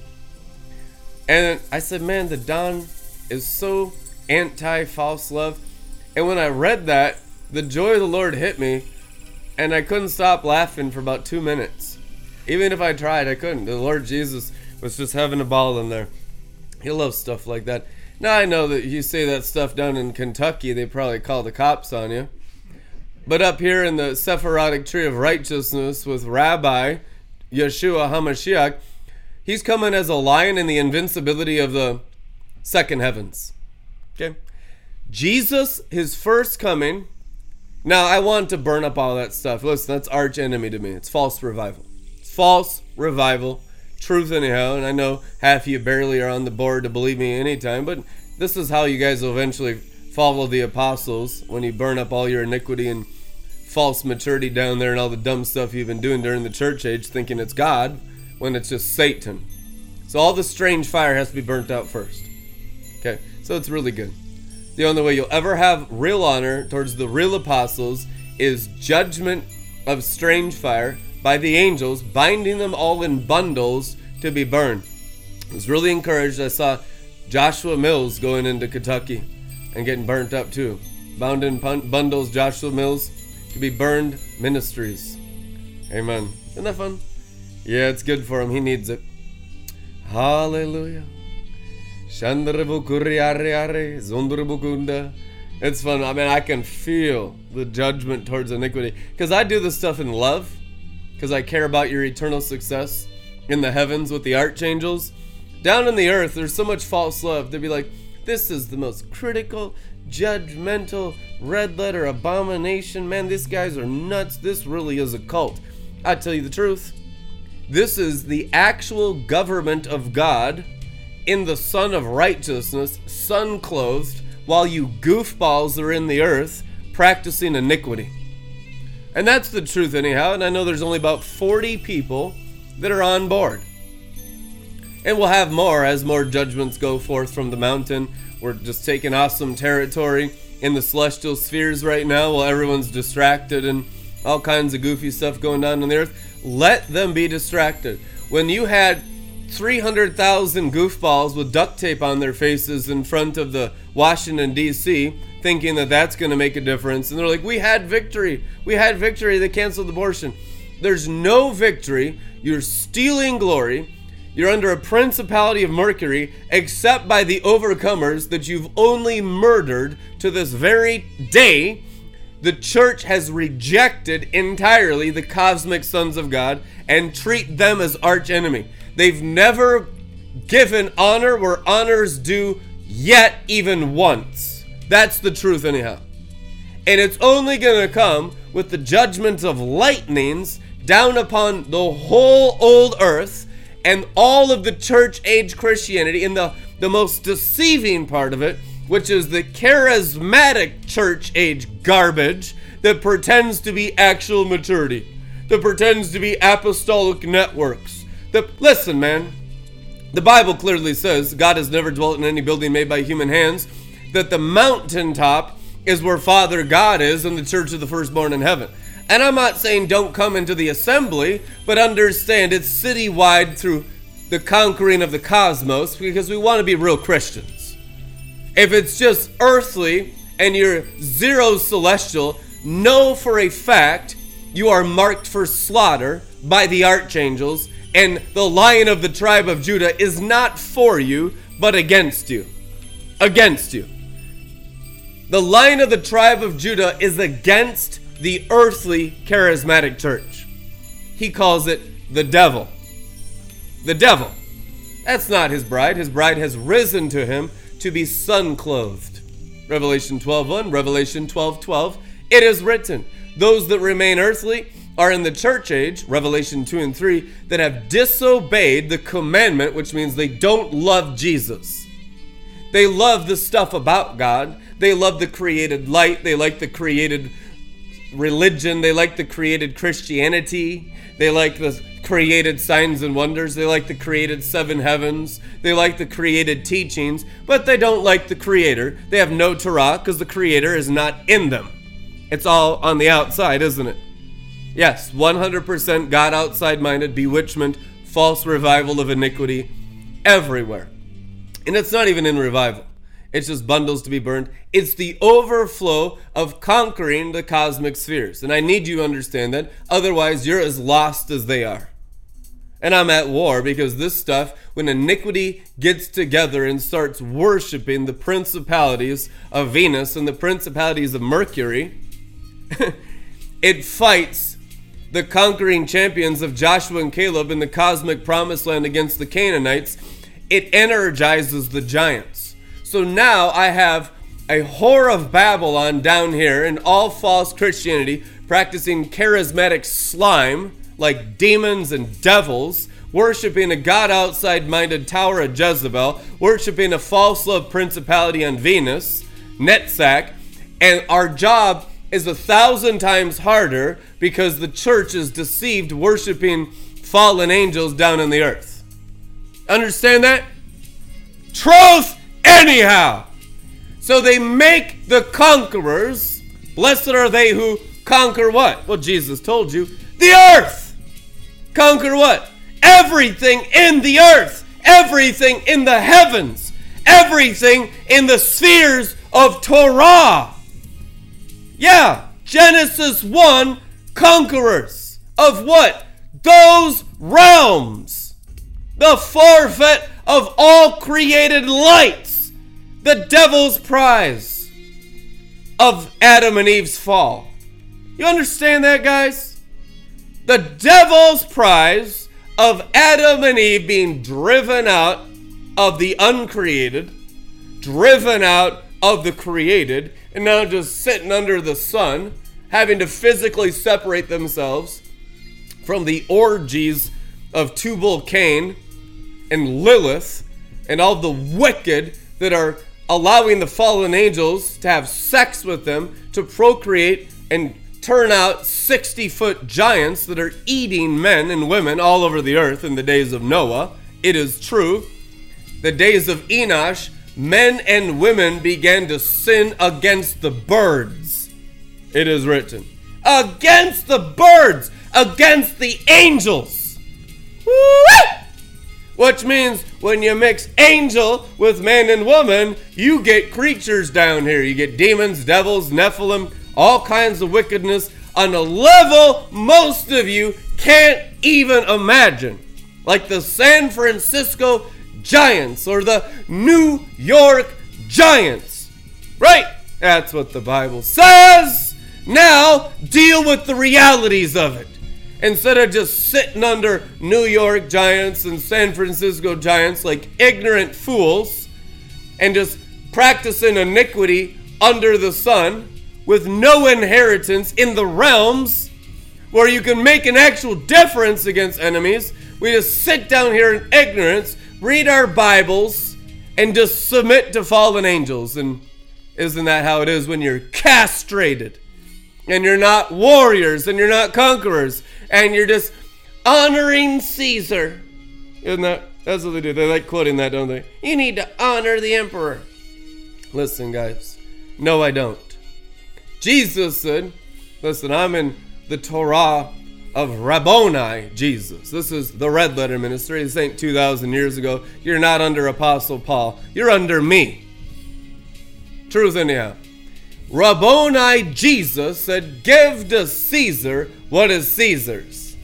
And I said, man, the Don is so anti false love. And when I read that, the joy of the Lord hit me and I couldn't stop laughing for about two minutes. Even if I tried, I couldn't. The Lord Jesus was just having a ball in there. He loves stuff like that. Now I know that you say that stuff down in Kentucky, they probably call the cops on you. But up here in the Sephirotic tree of righteousness with Rabbi Yeshua HaMashiach, he's coming as a lion in the invincibility of the second heavens. Okay? Jesus, his first coming, now, I want to burn up all that stuff. Listen, that's arch enemy to me. It's false revival. It's false revival. Truth, anyhow. And I know half of you barely are on the board to believe me anytime, but this is how you guys will eventually follow the apostles when you burn up all your iniquity and false maturity down there and all the dumb stuff you've been doing during the church age, thinking it's God when it's just Satan. So all the strange fire has to be burnt out first. Okay, so it's really good. The only way you'll ever have real honor towards the real apostles is judgment of strange fire by the angels, binding them all in bundles to be burned. I was really encouraged. I saw Joshua Mills going into Kentucky and getting burnt up too. Bound in bundles, Joshua Mills to be burned ministries. Amen. Isn't that fun? Yeah, it's good for him. He needs it. Hallelujah. It's fun. I mean, I can feel the judgment towards iniquity. Because I do this stuff in love. Because I care about your eternal success in the heavens with the archangels. Down in the earth, there's so much false love. They'd be like, this is the most critical, judgmental, red letter abomination. Man, these guys are nuts. This really is a cult. I tell you the truth. This is the actual government of God in the sun of righteousness, sun clothed, while you goofballs are in the earth practicing iniquity. And that's the truth, anyhow. And I know there's only about 40 people that are on board. And we'll have more as more judgments go forth from the mountain. We're just taking awesome territory in the celestial spheres right now while everyone's distracted and all kinds of goofy stuff going on on the earth. Let them be distracted. When you had 300,000 goofballs with duct tape on their faces in front of the Washington, D.C., thinking that that's going to make a difference. And they're like, we had victory. We had victory. They canceled abortion. There's no victory. You're stealing glory. You're under a principality of Mercury, except by the overcomers that you've only murdered to this very day. The church has rejected entirely the cosmic sons of God and treat them as arch enemy. They've never given honor where honor's due yet, even once. That's the truth, anyhow. And it's only going to come with the judgment of lightnings down upon the whole old earth and all of the church age Christianity in the, the most deceiving part of it, which is the charismatic church age garbage that pretends to be actual maturity, that pretends to be apostolic networks the, listen, man. The Bible clearly says God has never dwelt in any building made by human hands, that the mountaintop is where Father God is and the church of the firstborn in heaven. And I'm not saying don't come into the assembly, but understand it's citywide through the conquering of the cosmos because we want to be real Christians. If it's just earthly and you're zero celestial, know for a fact you are marked for slaughter by the archangels, and the lion of the tribe of Judah is not for you, but against you. Against you. The lion of the tribe of Judah is against the earthly charismatic church. He calls it the devil. The devil. That's not his bride. His bride has risen to him to be sun clothed. Revelation 12:1, Revelation 12:12. It is written, those that remain earthly are in the church age, Revelation 2 and 3, that have disobeyed the commandment, which means they don't love Jesus. They love the stuff about God. They love the created light. They like the created religion. They like the created Christianity. They like the created signs and wonders. They like the created seven heavens. They like the created teachings, but they don't like the Creator. They have no Torah because the Creator is not in them. It's all on the outside, isn't it? Yes, 100% God outside minded, bewitchment, false revival of iniquity everywhere. And it's not even in revival. It's just bundles to be burned. It's the overflow of conquering the cosmic spheres. And I need you to understand that. Otherwise, you're as lost as they are. And I'm at war because this stuff, when iniquity gets together and starts worshiping the principalities of Venus and the principalities of Mercury, [laughs] it fights the conquering champions of Joshua and Caleb in the cosmic promised land against the Canaanites. It energizes the giants. So now I have a whore of Babylon down here in all false Christianity practicing charismatic slime like demons and devils, worshiping a God outside minded tower of Jezebel, worshiping a false love principality on Venus, Netzach, and our job is a thousand times harder because the church is deceived worshiping fallen angels down in the earth. Understand that? Truth, anyhow. So they make the conquerors. Blessed are they who conquer what? Well, Jesus told you the earth. Conquer what? Everything in the earth, everything in the heavens, everything in the spheres of Torah. Yeah, Genesis 1 conquerors of what? Those realms. The forfeit of all created lights. The devil's prize of Adam and Eve's fall. You understand that, guys? The devil's prize of Adam and Eve being driven out of the uncreated, driven out of the created, and now just sitting under the sun, having to physically separate themselves from the orgies of Tubal Cain and Lilith and all the wicked that are allowing the fallen angels to have sex with them to procreate and turn out 60 foot giants that are eating men and women all over the earth in the days of Noah. It is true. The days of Enosh men and women began to sin against the birds. It is written, against the birds, against the angels. Woo! Which means when you mix angel with man and woman, you get creatures down here. You get demons, devils, Nephilim, all kinds of wickedness on a level most of you can't even imagine. Like the San Francisco Giants or the New York Giants. Right? That's what the Bible says. Now, deal with the realities of it. Instead of just sitting under New York Giants and San Francisco Giants like ignorant fools and just practicing iniquity under the sun with no inheritance in the realms where you can make an actual difference against enemies, we just sit down here in ignorance read our Bibles, and just submit to fallen angels. And isn't that how it is when you're castrated? And you're not warriors and you're not conquerors and you're just honoring Caesar. Isn't that? That's what they do. They like quoting that, don't they? You need to honor the emperor. Listen, guys. No, I don't. Jesus said, listen, I'm in the Torah of Rabboni Jesus. This is the red letter ministry. This ain't 2,000 years ago. You're not under Apostle Paul. You're under me. Truth, anyhow. Rabboni Jesus said, Give to Caesar what is Caesar's.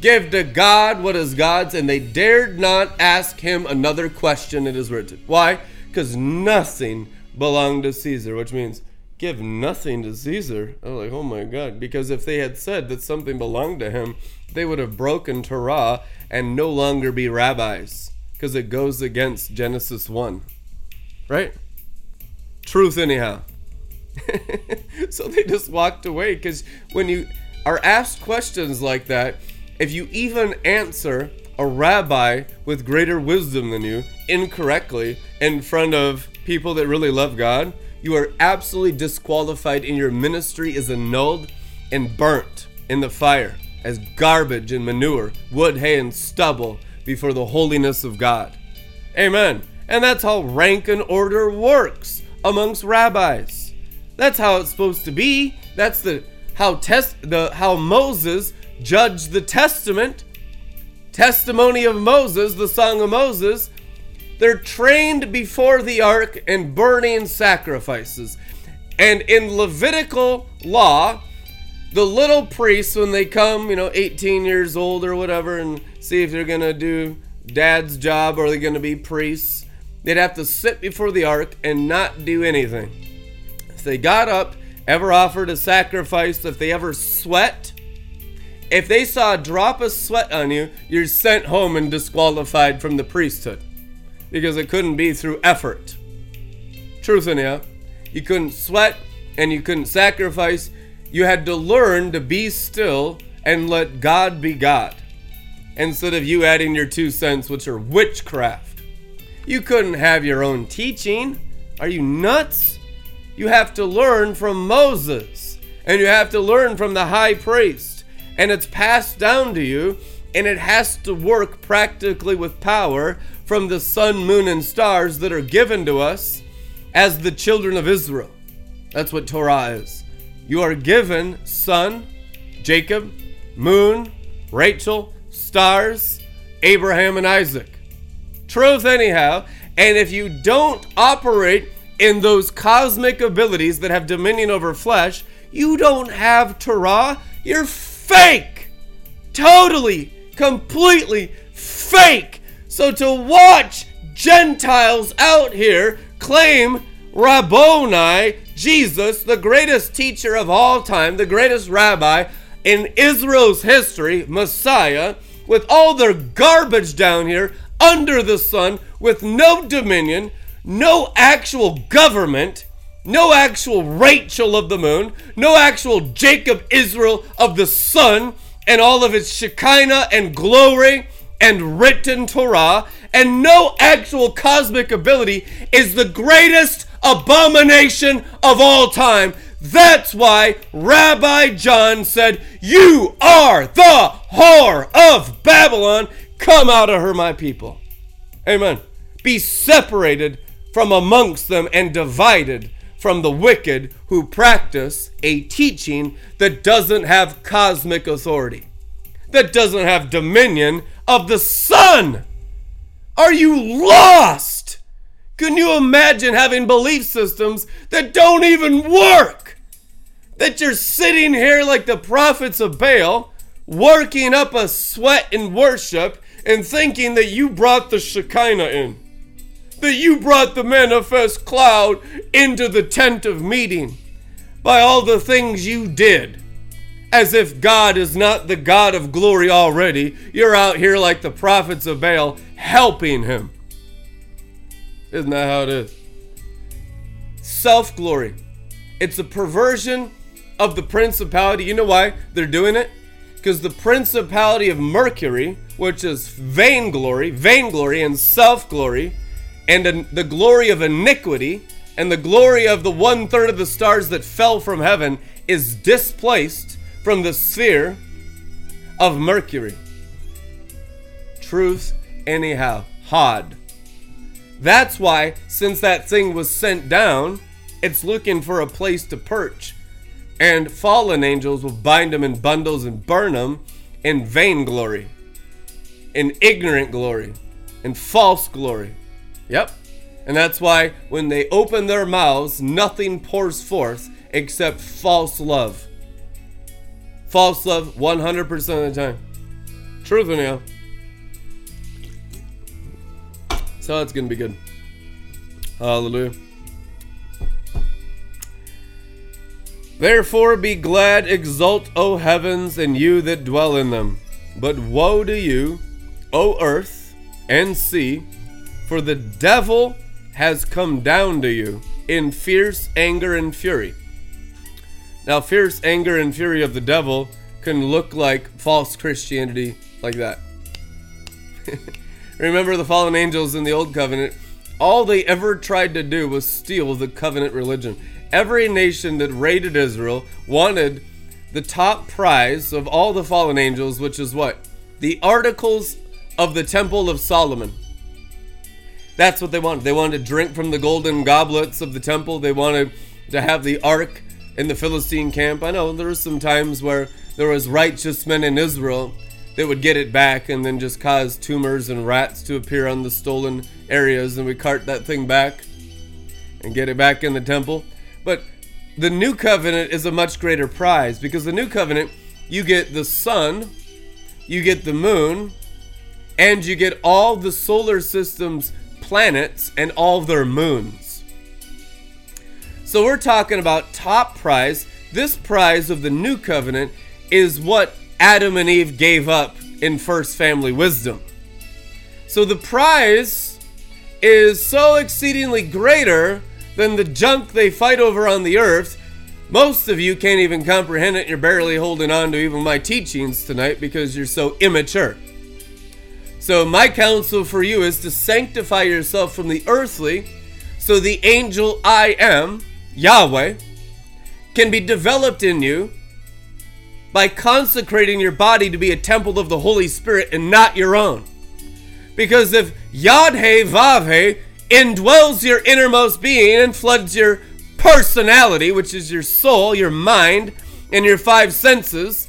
Give to God what is God's. And they dared not ask him another question, it is written. Why? Because nothing belonged to Caesar, which means give nothing to Caesar. I was like, oh my God. Because if they had said that something belonged to him, they would have broken Torah and no longer be rabbis. Because it goes against Genesis 1. Right? Truth, anyhow. [laughs] so they just walked away because when you are asked questions like that, if you even answer a rabbi with greater wisdom than you incorrectly in front of people that really love God, you are absolutely disqualified and your ministry is annulled and burnt in the fire as garbage and manure, wood, hay, and stubble before the holiness of God. Amen. And that's how rank and order works amongst rabbis. That's how it's supposed to be. That's the how test the how Moses judged the testament. Testimony of Moses, the song of Moses. They're trained before the ark and burning sacrifices. And in Levitical law, the little priests, when they come, you know, 18 years old or whatever, and see if they're going to do dad's job or they're going to be priests, they'd have to sit before the ark and not do anything if they got up, ever offered a sacrifice, if they ever sweat, if they saw a drop of sweat on you, you're sent home and disqualified from the priesthood because it couldn't be through effort. Truth in you, you couldn't sweat and you couldn't sacrifice. You had to learn to be still and let God be God instead of you adding your two cents, which are witchcraft. You couldn't have your own teaching. Are you nuts? you have to learn from Moses and you have to learn from the high priest. And it's passed down to you and it has to work practically with power from the sun, moon, and stars that are given to us as the children of Israel. That's what Torah is. You are given sun, Jacob, moon, Rachel, stars, Abraham, and Isaac. Truth, anyhow. And if you don't operate in those cosmic abilities that have dominion over flesh, you don't have Torah. You're fake. Totally, completely fake. So to watch Gentiles out here claim Rabboni, Jesus, the greatest teacher of all time, the greatest rabbi in Israel's history, Messiah, with all their garbage down here under the sun, with no dominion, no actual government, no actual Rachel of the moon, no actual Jacob Israel of the sun, and all of its Shekinah and glory and written Torah, and no actual cosmic ability is the greatest abomination of all time. That's why Rabbi John said, You are the whore of Babylon. Come out of her, my people. Amen. Be separated from amongst them and divided from the wicked who practice a teaching that doesn't have cosmic authority, that doesn't have dominion of the sun. Are you lost? Can you imagine having belief systems that don't even work? That you're sitting here like the prophets of Baal, working up a sweat in worship and thinking that you brought the Shekinah in that you brought the manifest cloud into the tent of meeting by all the things you did. As if God is not the God of glory already. You're out here like the prophets of Baal helping him. Isn't that how it is? Self glory. It's a perversion of the principality. You know why they're doing it? Because the principality of Mercury, which is vainglory, vainglory, and self glory, and the glory of iniquity and the glory of the one third of the stars that fell from heaven is displaced from the sphere of Mercury. Truth, anyhow, Hod. That's why, since that thing was sent down, it's looking for a place to perch. And fallen angels will bind them in bundles and burn them in vainglory, in ignorant glory, in false glory. Yep. And that's why when they open their mouths, nothing pours forth except false love. False love 100% of the time. Truth, anyhow. So it's going to be good. Hallelujah. Therefore be glad, exult, O heavens, and you that dwell in them. But woe to you, O earth and sea, for the devil has come down to you in fierce anger and fury. Now, fierce anger and fury of the devil can look like false Christianity like that. [laughs] Remember the fallen angels in the Old Covenant? All they ever tried to do was steal the covenant religion. Every nation that raided Israel wanted the top prize of all the fallen angels, which is what? The articles of the Temple of Solomon. That's what they wanted. They wanted to drink from the golden goblets of the temple. They wanted to have the ark in the Philistine camp. I know there were some times where there was righteous men in Israel that would get it back and then just cause tumors and rats to appear on the stolen areas and we cart that thing back and get it back in the temple. But the new covenant is a much greater prize because the new covenant you get the sun, you get the moon, and you get all the solar system's planets and all their moons. So we're talking about top prize. This prize of the new covenant is what Adam and Eve gave up in first family wisdom. So the prize is so exceedingly greater than the junk they fight over on the earth. Most of you can't even comprehend it. You're barely holding on to even my teachings tonight because you're so immature. So, my counsel for you is to sanctify yourself from the earthly so the angel I am, Yahweh, can be developed in you by consecrating your body to be a temple of the Holy Spirit and not your own. Because if Yadhe Vavhe indwells your innermost being and floods your personality, which is your soul, your mind, and your five senses,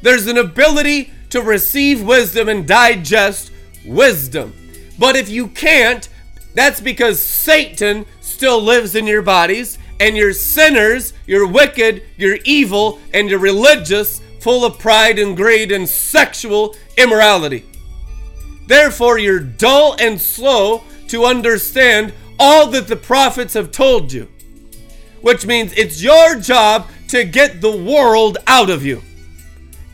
there's an ability to receive wisdom and digest wisdom. But if you can't, that's because Satan still lives in your bodies and you're sinners, you're wicked, you're evil, and you're religious, full of pride and greed and sexual immorality. Therefore, you're dull and slow to understand all that the prophets have told you, which means it's your job to get the world out of you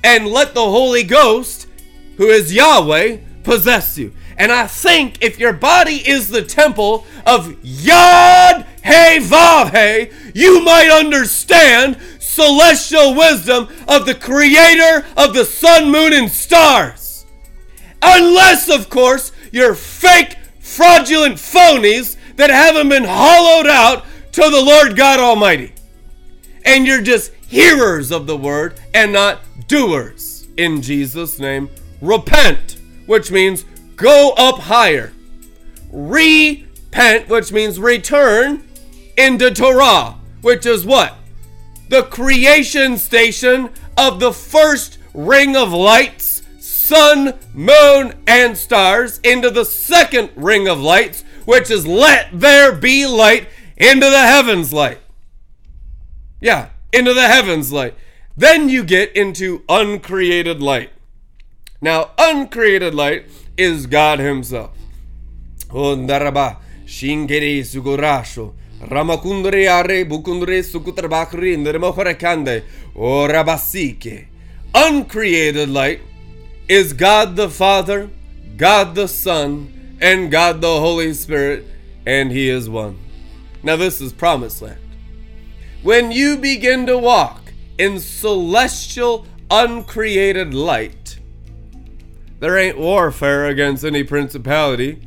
and let the Holy Ghost, who is Yahweh, possess you. And I think if your body is the temple of Yod Hey Vav Hey, you might understand celestial wisdom of the creator of the sun, moon, and stars. Unless, of course, you're fake, fraudulent phonies that haven't been hollowed out to the Lord God Almighty. And you're just hearers of the word and not doers. In Jesus' name, repent, which means go up higher. Repent, which means return into Torah, which is what? The creation station of the first ring of lights, sun, moon, and stars, into the second ring of lights, which is let there be light, into the heavens light. Yeah, into the heavens light. Then you get into uncreated light. Now, uncreated light is God Himself. Ramakundre Are Bukundre Sukutrabakri Nremohorekande, Orabasike. Uncreated light is God the Father, God the Son, and God the Holy Spirit, and He is one. Now, this is promised land. When you begin to walk in celestial, uncreated light, there ain't warfare against any principality,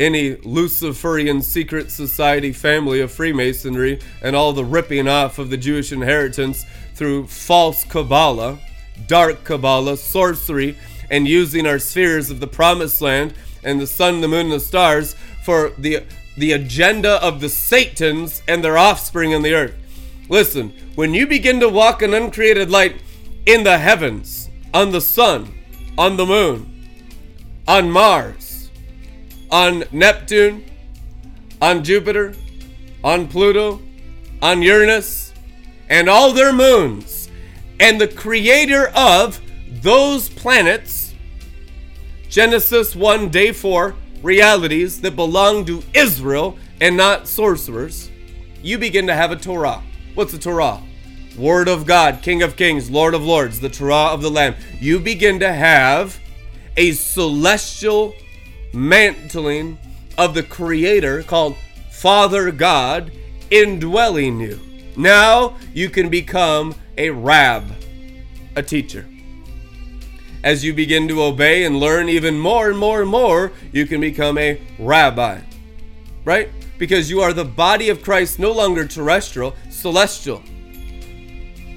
any Luciferian secret society family of Freemasonry, and all the ripping off of the Jewish inheritance through false Kabbalah, dark Kabbalah, sorcery, and using our spheres of the promised land and the sun, the moon, and the stars for the the agenda of the Satans and their offspring in the earth. Listen, when you begin to walk in uncreated light in the heavens, on the sun, on the moon, on Mars, on Neptune, on Jupiter, on Pluto, on Uranus, and all their moons, and the creator of those planets. Genesis 1, day 4, realities that belong to Israel and not sorcerers. You begin to have a Torah. What's a Torah? Word of God, King of Kings, Lord of Lords, the Torah of the Lamb. You begin to have a celestial mantling of the Creator called Father God indwelling you. Now you can become a rab, a teacher. As you begin to obey and learn even more and more and more, you can become a rabbi. Right? Because you are the body of Christ, no longer terrestrial, celestial.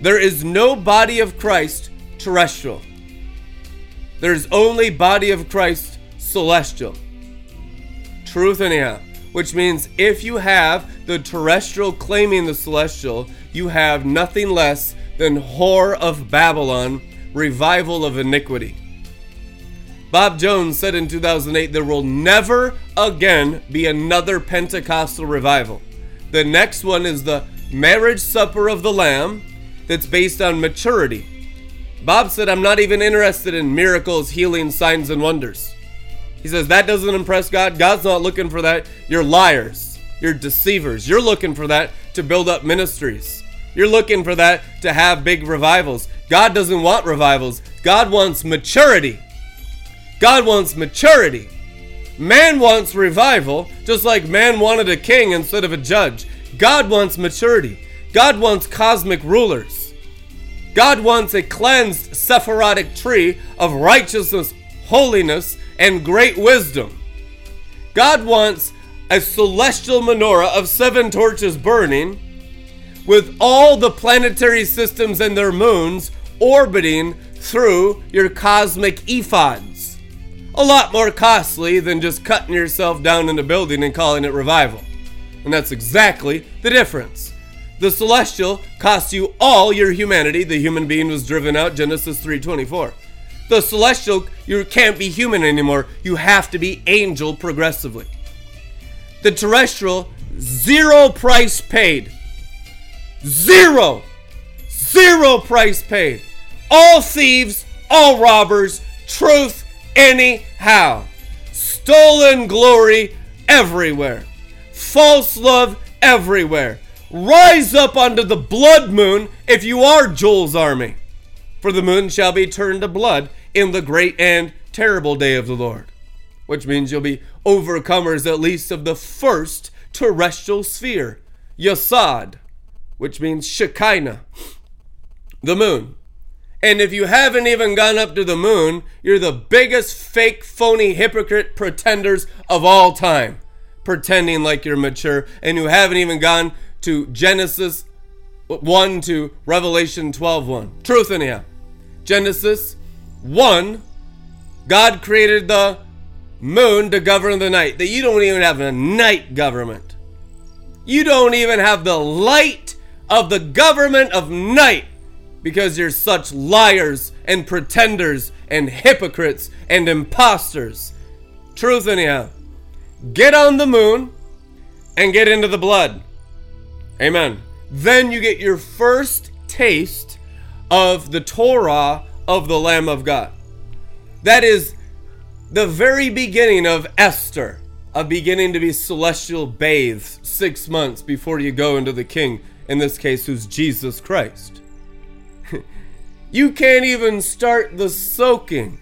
There is no body of Christ terrestrial. There's only body of Christ celestial. Truth anyhow. Which means if you have the terrestrial claiming the celestial, you have nothing less than whore of Babylon, revival of iniquity. Bob Jones said in 2008 there will never again be another Pentecostal revival. The next one is the marriage supper of the Lamb that's based on maturity. Bob said, I'm not even interested in miracles, healing, signs, and wonders. He says, That doesn't impress God. God's not looking for that. You're liars. You're deceivers. You're looking for that to build up ministries. You're looking for that to have big revivals. God doesn't want revivals. God wants maturity. God wants maturity. Man wants revival, just like man wanted a king instead of a judge. God wants maturity. God wants cosmic rulers. God wants a cleansed Sephirotic tree of righteousness, holiness, and great wisdom. God wants a celestial menorah of seven torches burning, with all the planetary systems and their moons orbiting through your cosmic ephods. A lot more costly than just cutting yourself down in a building and calling it revival. And that's exactly the difference. The celestial costs you all your humanity. The human being was driven out, Genesis 3:24. The celestial, you can't be human anymore. You have to be angel progressively. The terrestrial, zero price paid. Zero. Zero price paid. All thieves, all robbers, truth anyhow. Stolen glory everywhere. False love everywhere. Rise up unto the blood moon if you are Joel's army. For the moon shall be turned to blood in the great and terrible day of the Lord. Which means you'll be overcomers at least of the first terrestrial sphere, Yesod, which means Shekinah, the moon. And if you haven't even gone up to the moon, you're the biggest fake, phony, hypocrite pretenders of all time. Pretending like you're mature and you haven't even gone to Genesis 1 to Revelation 12 1. Truth anyhow. Genesis 1, God created the moon to govern the night. That you don't even have a night government. You don't even have the light of the government of night because you're such liars and pretenders and hypocrites and imposters. Truth anyhow. Get on the moon and get into the blood. Amen. Then you get your first taste of the Torah of the Lamb of God. That is the very beginning of Esther, a beginning to be celestial bathed six months before you go into the King, in this case, who's Jesus Christ. [laughs] you can't even start the soaking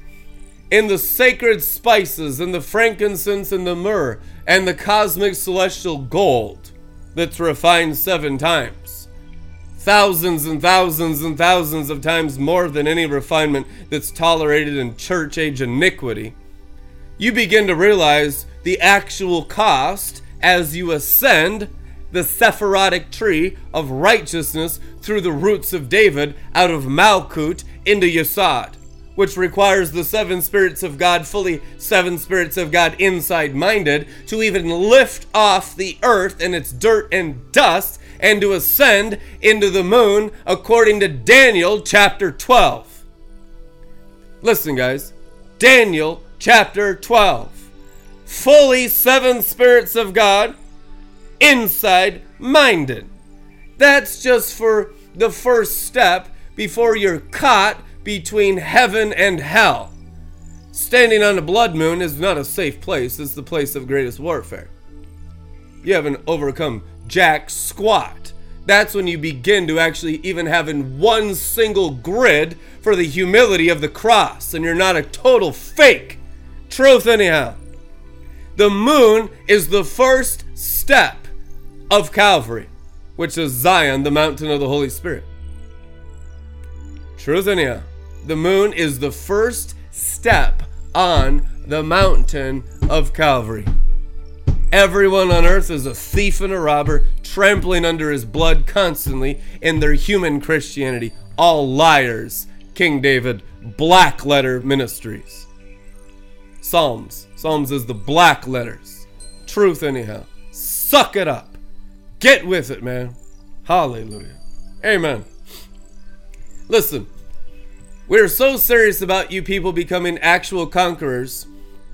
in the sacred spices and the frankincense and the myrrh and the cosmic celestial gold that's refined seven times. Thousands and thousands and thousands of times more than any refinement that's tolerated in church age iniquity. You begin to realize the actual cost as you ascend the Sephirotic tree of righteousness through the roots of David out of Malkut into Yesod which requires the seven spirits of God, fully seven spirits of God inside minded, to even lift off the earth and its dirt and dust and to ascend into the moon, according to Daniel chapter 12. Listen, guys, Daniel chapter 12. Fully seven spirits of God inside minded. That's just for the first step before you're caught between heaven and hell. Standing on a blood moon is not a safe place, it's the place of greatest warfare. You haven't overcome jack squat. That's when you begin to actually even have in one single grid for the humility of the cross, and you're not a total fake. Truth, anyhow. The moon is the first step of Calvary, which is Zion, the mountain of the Holy Spirit. Truth, anyhow. The moon is the first step on the mountain of Calvary. Everyone on earth is a thief and a robber, trampling under his blood constantly in their human Christianity. All liars. King David, black letter ministries. Psalms. Psalms is the black letters. Truth, anyhow. Suck it up. Get with it, man. Hallelujah. Amen. Listen, we're so serious about you people becoming actual conquerors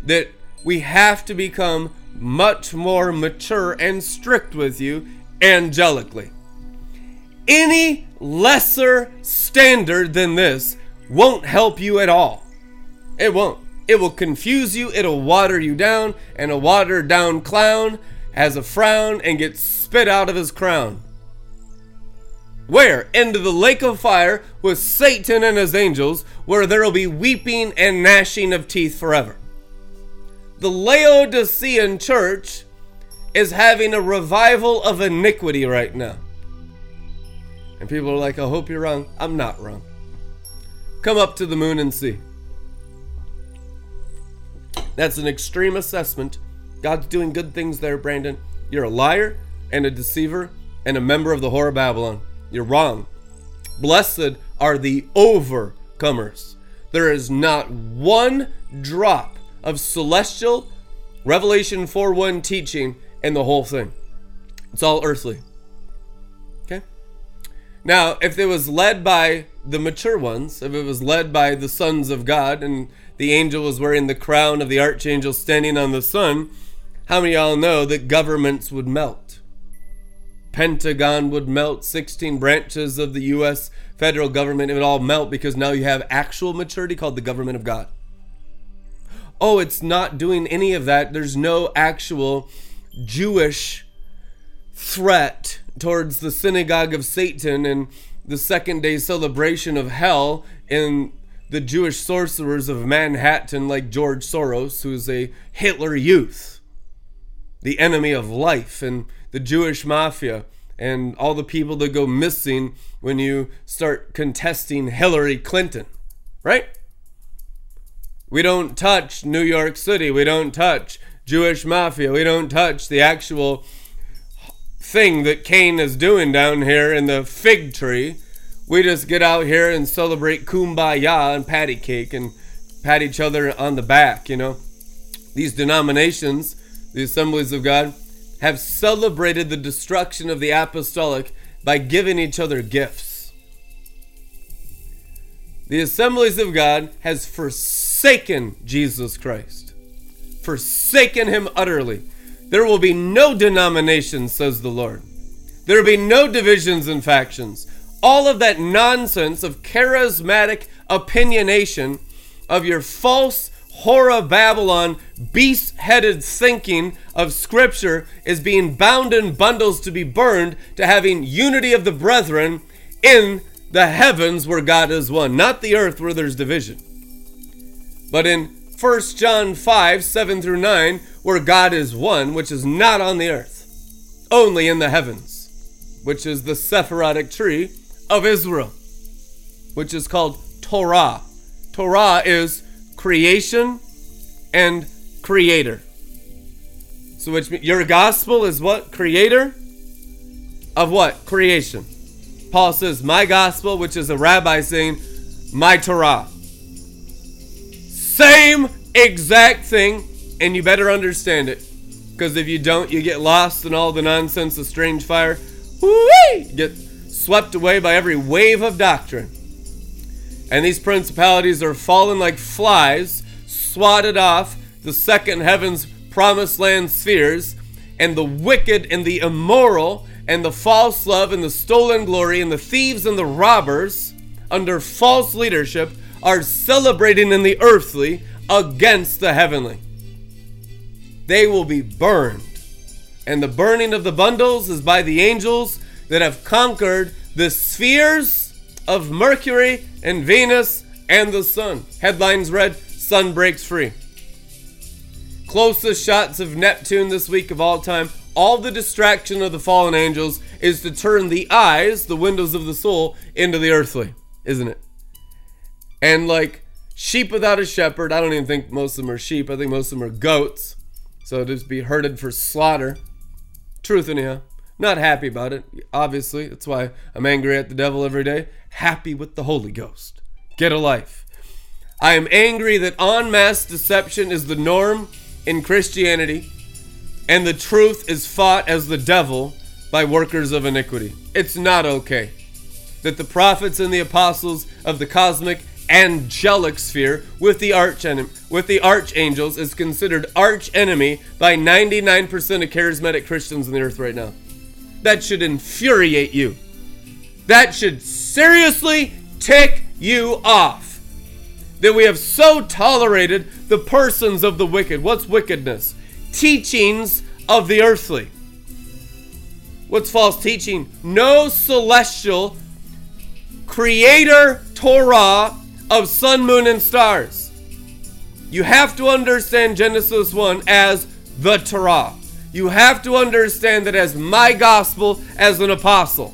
that we have to become much more mature and strict with you angelically. Any lesser standard than this won't help you at all. It won't. It will confuse you, it'll water you down, and a watered down clown has a frown and gets spit out of his crown. Where? Into the lake of fire with Satan and his angels, where there will be weeping and gnashing of teeth forever. The Laodicean church is having a revival of iniquity right now. And people are like, I hope you're wrong. I'm not wrong. Come up to the moon and see. That's an extreme assessment. God's doing good things there, Brandon. You're a liar and a deceiver and a member of the whore of Babylon. You're wrong. Blessed are the overcomers. There is not one drop of celestial Revelation 4 1 teaching and the whole thing. It's all earthly. Okay? Now, if it was led by the mature ones, if it was led by the sons of God, and the angel was wearing the crown of the archangel standing on the sun, how many y'all know that governments would melt? Pentagon would melt, 16 branches of the US federal government, it would all melt because now you have actual maturity called the government of God. Oh, it's not doing any of that. There's no actual Jewish threat towards the synagogue of Satan and the second day celebration of hell in the Jewish sorcerers of Manhattan, like George Soros, who's a Hitler youth, the enemy of life, and the Jewish mafia, and all the people that go missing when you start contesting Hillary Clinton, right? We don't touch New York City. We don't touch Jewish mafia. We don't touch the actual thing that Cain is doing down here in the fig tree we just get out here and celebrate kumbaya and patty cake and pat each other on the back, you know. These denominations, the assemblies of God, have celebrated the destruction of the apostolic by giving each other gifts. The assemblies of God has forsaken Jesus Christ. Forsaken him utterly. There will be no denominations, says the Lord. There will be no divisions and factions all of that nonsense of charismatic opinionation of your false horror Babylon beast headed thinking of Scripture is being bound in bundles to be burned to having unity of the brethren in the heavens where God is one, not the earth where there's division. But in 1 John 5 7 through 9, where God is one, which is not on the earth, only in the heavens, which is the Sephirotic tree of Israel, which is called Torah. Torah is creation and creator. So which your gospel is what? Creator of what? Creation. Paul says, My gospel, which is a rabbi saying, My Torah. Same exact thing, and you better understand it. Because if you don't, you get lost in all the nonsense of strange fire. Whee! Get swept away by every wave of doctrine. And these principalities are fallen like flies, swatted off the second heaven's promised land spheres, and the wicked and the immoral and the false love and the stolen glory and the thieves and the robbers under false leadership are celebrating in the earthly against the heavenly. They will be burned. And the burning of the bundles is by the angels that have conquered the spheres of Mercury and Venus and the sun. Headlines read Sun breaks free. Closest shots of Neptune this week of all time. All the distraction of the fallen angels is to turn the eyes, the windows of the soul, into the earthly, isn't it? And like sheep without a shepherd, I don't even think most of them are sheep. I think most of them are goats. So just be herded for slaughter. Truth, anyhow. Not happy about it, obviously. That's why I'm angry at the devil every day. Happy with the Holy Ghost. Get a life. I am angry that en masse deception is the norm in Christianity, and the truth is fought as the devil by workers of iniquity. It's not okay that the prophets and the apostles of the cosmic angelic sphere with the arch with the archangels is considered arch enemy by 99% of charismatic Christians on the earth right now. That should infuriate you. That should seriously tick you off that we have so tolerated the persons of the wicked. What's wickedness? Teachings of the earthly. What's false teaching? No celestial creator Torah of sun, moon, and stars. You have to understand Genesis 1 as the Torah. You have to understand that as my gospel as an apostle.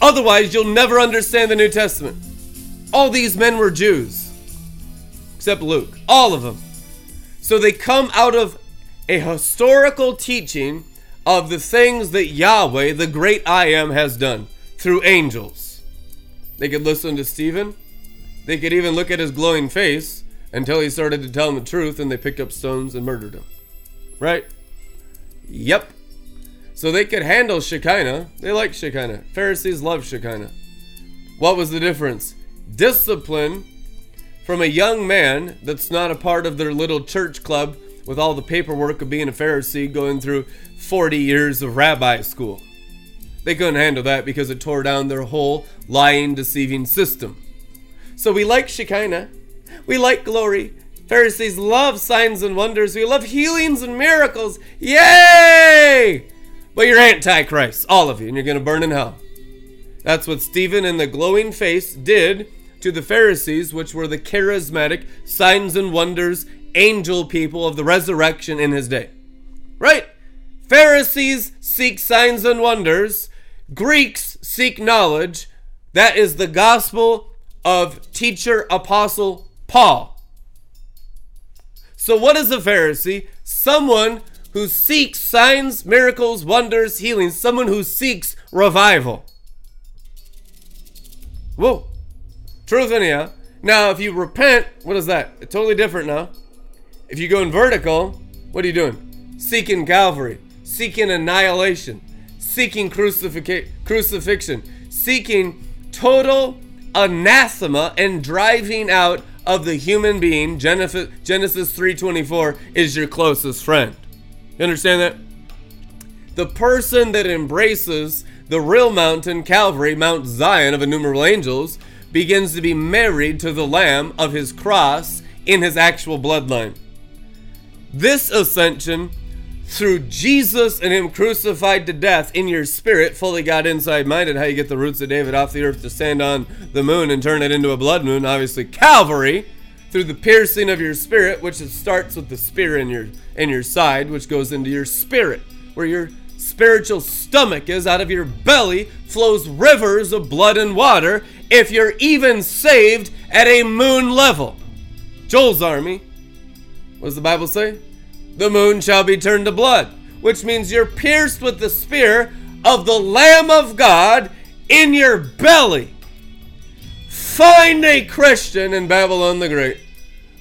Otherwise, you'll never understand the New Testament. All these men were Jews, except Luke, all of them. So they come out of a historical teaching of the things that Yahweh, the great I am, has done through angels. They could listen to Stephen. They could even look at his glowing face until he started to tell them the truth and they picked up stones and murdered him. Right? Yep. So they could handle Shekinah. They like Shekinah. Pharisees love Shekinah. What was the difference? discipline from a young man that's not a part of their little church club with all the paperwork of being a Pharisee going through 40 years of rabbi school. They couldn't handle that because it tore down their whole lying, deceiving system. So we like Shekinah. We like glory. Pharisees love signs and wonders. We love healings and miracles. Yay! But you're Antichrist, all of you, and you're going to burn in hell. That's what Stephen and the glowing face did to the Pharisees, which were the charismatic signs and wonders angel people of the resurrection in his day. Right? Pharisees seek signs and wonders, Greeks seek knowledge. That is the gospel of teacher apostle Paul. So, what is a Pharisee? Someone who seeks signs, miracles, wonders, healings, someone who seeks revival. Whoa. Truth in anyhow. Now, if you repent, what is that? It's totally different now. If you go in vertical, what are you doing? Seeking Calvary, seeking annihilation, seeking crucifixion, seeking total anathema and driving out of the human being. Genesis, Genesis 3:24 is your closest friend. You understand that? The person that embraces the real mountain, Calvary, Mount Zion of innumerable angels, begins to be married to the Lamb of his cross in his actual bloodline. This ascension, through Jesus and Him crucified to death in your spirit, fully God inside minded, how you get the roots of David off the earth to stand on the moon and turn it into a blood moon, obviously Calvary, through the piercing of your spirit, which starts with the spear in your in your side, which goes into your spirit, where your spiritual stomach is, out of your belly flows rivers of blood and water, if you're even saved at a moon level. Joel's army, what does the Bible say? The moon shall be turned to blood, which means you're pierced with the spear of the Lamb of God in your belly. Find a Christian in Babylon the Great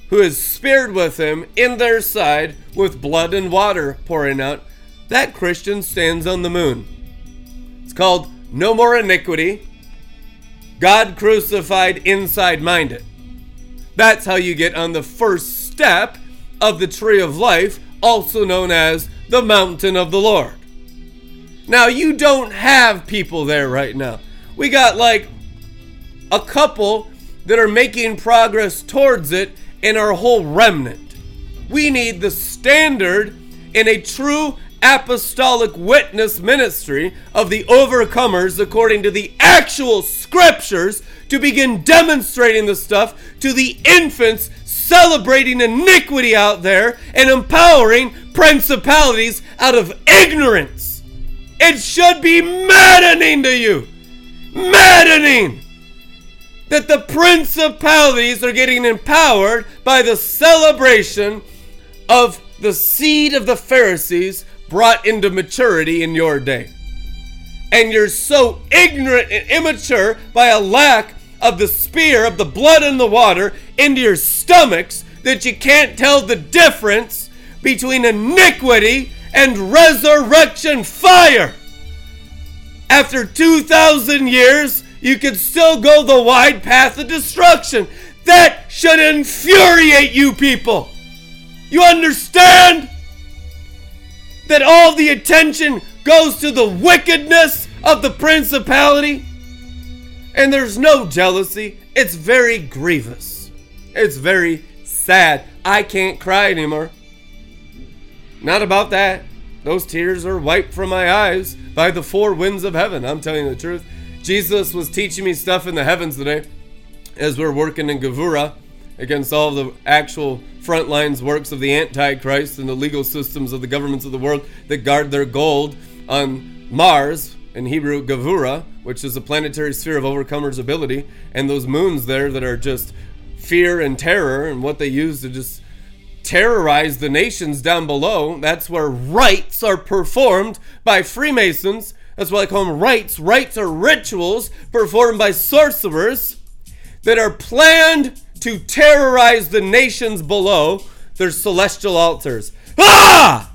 who is speared with him in their side with blood and water pouring out. That Christian stands on the moon. It's called No More Iniquity God crucified inside minded. That's how you get on the first step of the tree of life, also known as the mountain of the Lord. Now, you don't have people there right now. We got like a couple that are making progress towards it in our whole remnant. We need the standard in a true apostolic witness ministry of the overcomers according to the actual scriptures to begin demonstrating the stuff to the infants celebrating iniquity out there and empowering principalities out of ignorance. It should be maddening to you. Maddening that the principalities are getting empowered by the celebration of the seed of the Pharisees brought into maturity in your day. And you're so ignorant and immature by a lack of the spear of the blood and the water into your stomachs that you can't tell the difference between iniquity and resurrection fire. After 2,000 years, you can still go the wide path of destruction. That should infuriate you people. You understand? That all the attention goes to the wickedness of the principality? And there's no jealousy. It's very grievous. It's very sad. I can't cry anymore. Not about that. Those tears are wiped from my eyes by the four winds of heaven. I'm telling you the truth. Jesus was teaching me stuff in the heavens today as we're working in Gavura against all the actual front lines works of the Antichrist and the legal systems of the governments of the world that guard their gold on Mars, in Hebrew, Gavura, which is a planetary sphere of overcomers' ability, and those moons there that are just fear and terror and what they use to just terrorize the nations down below. That's where rites are performed by Freemasons. That's why I call them rites. Rites are rituals performed by sorcerers that are planned to terrorize the nations below their celestial altars. Ah!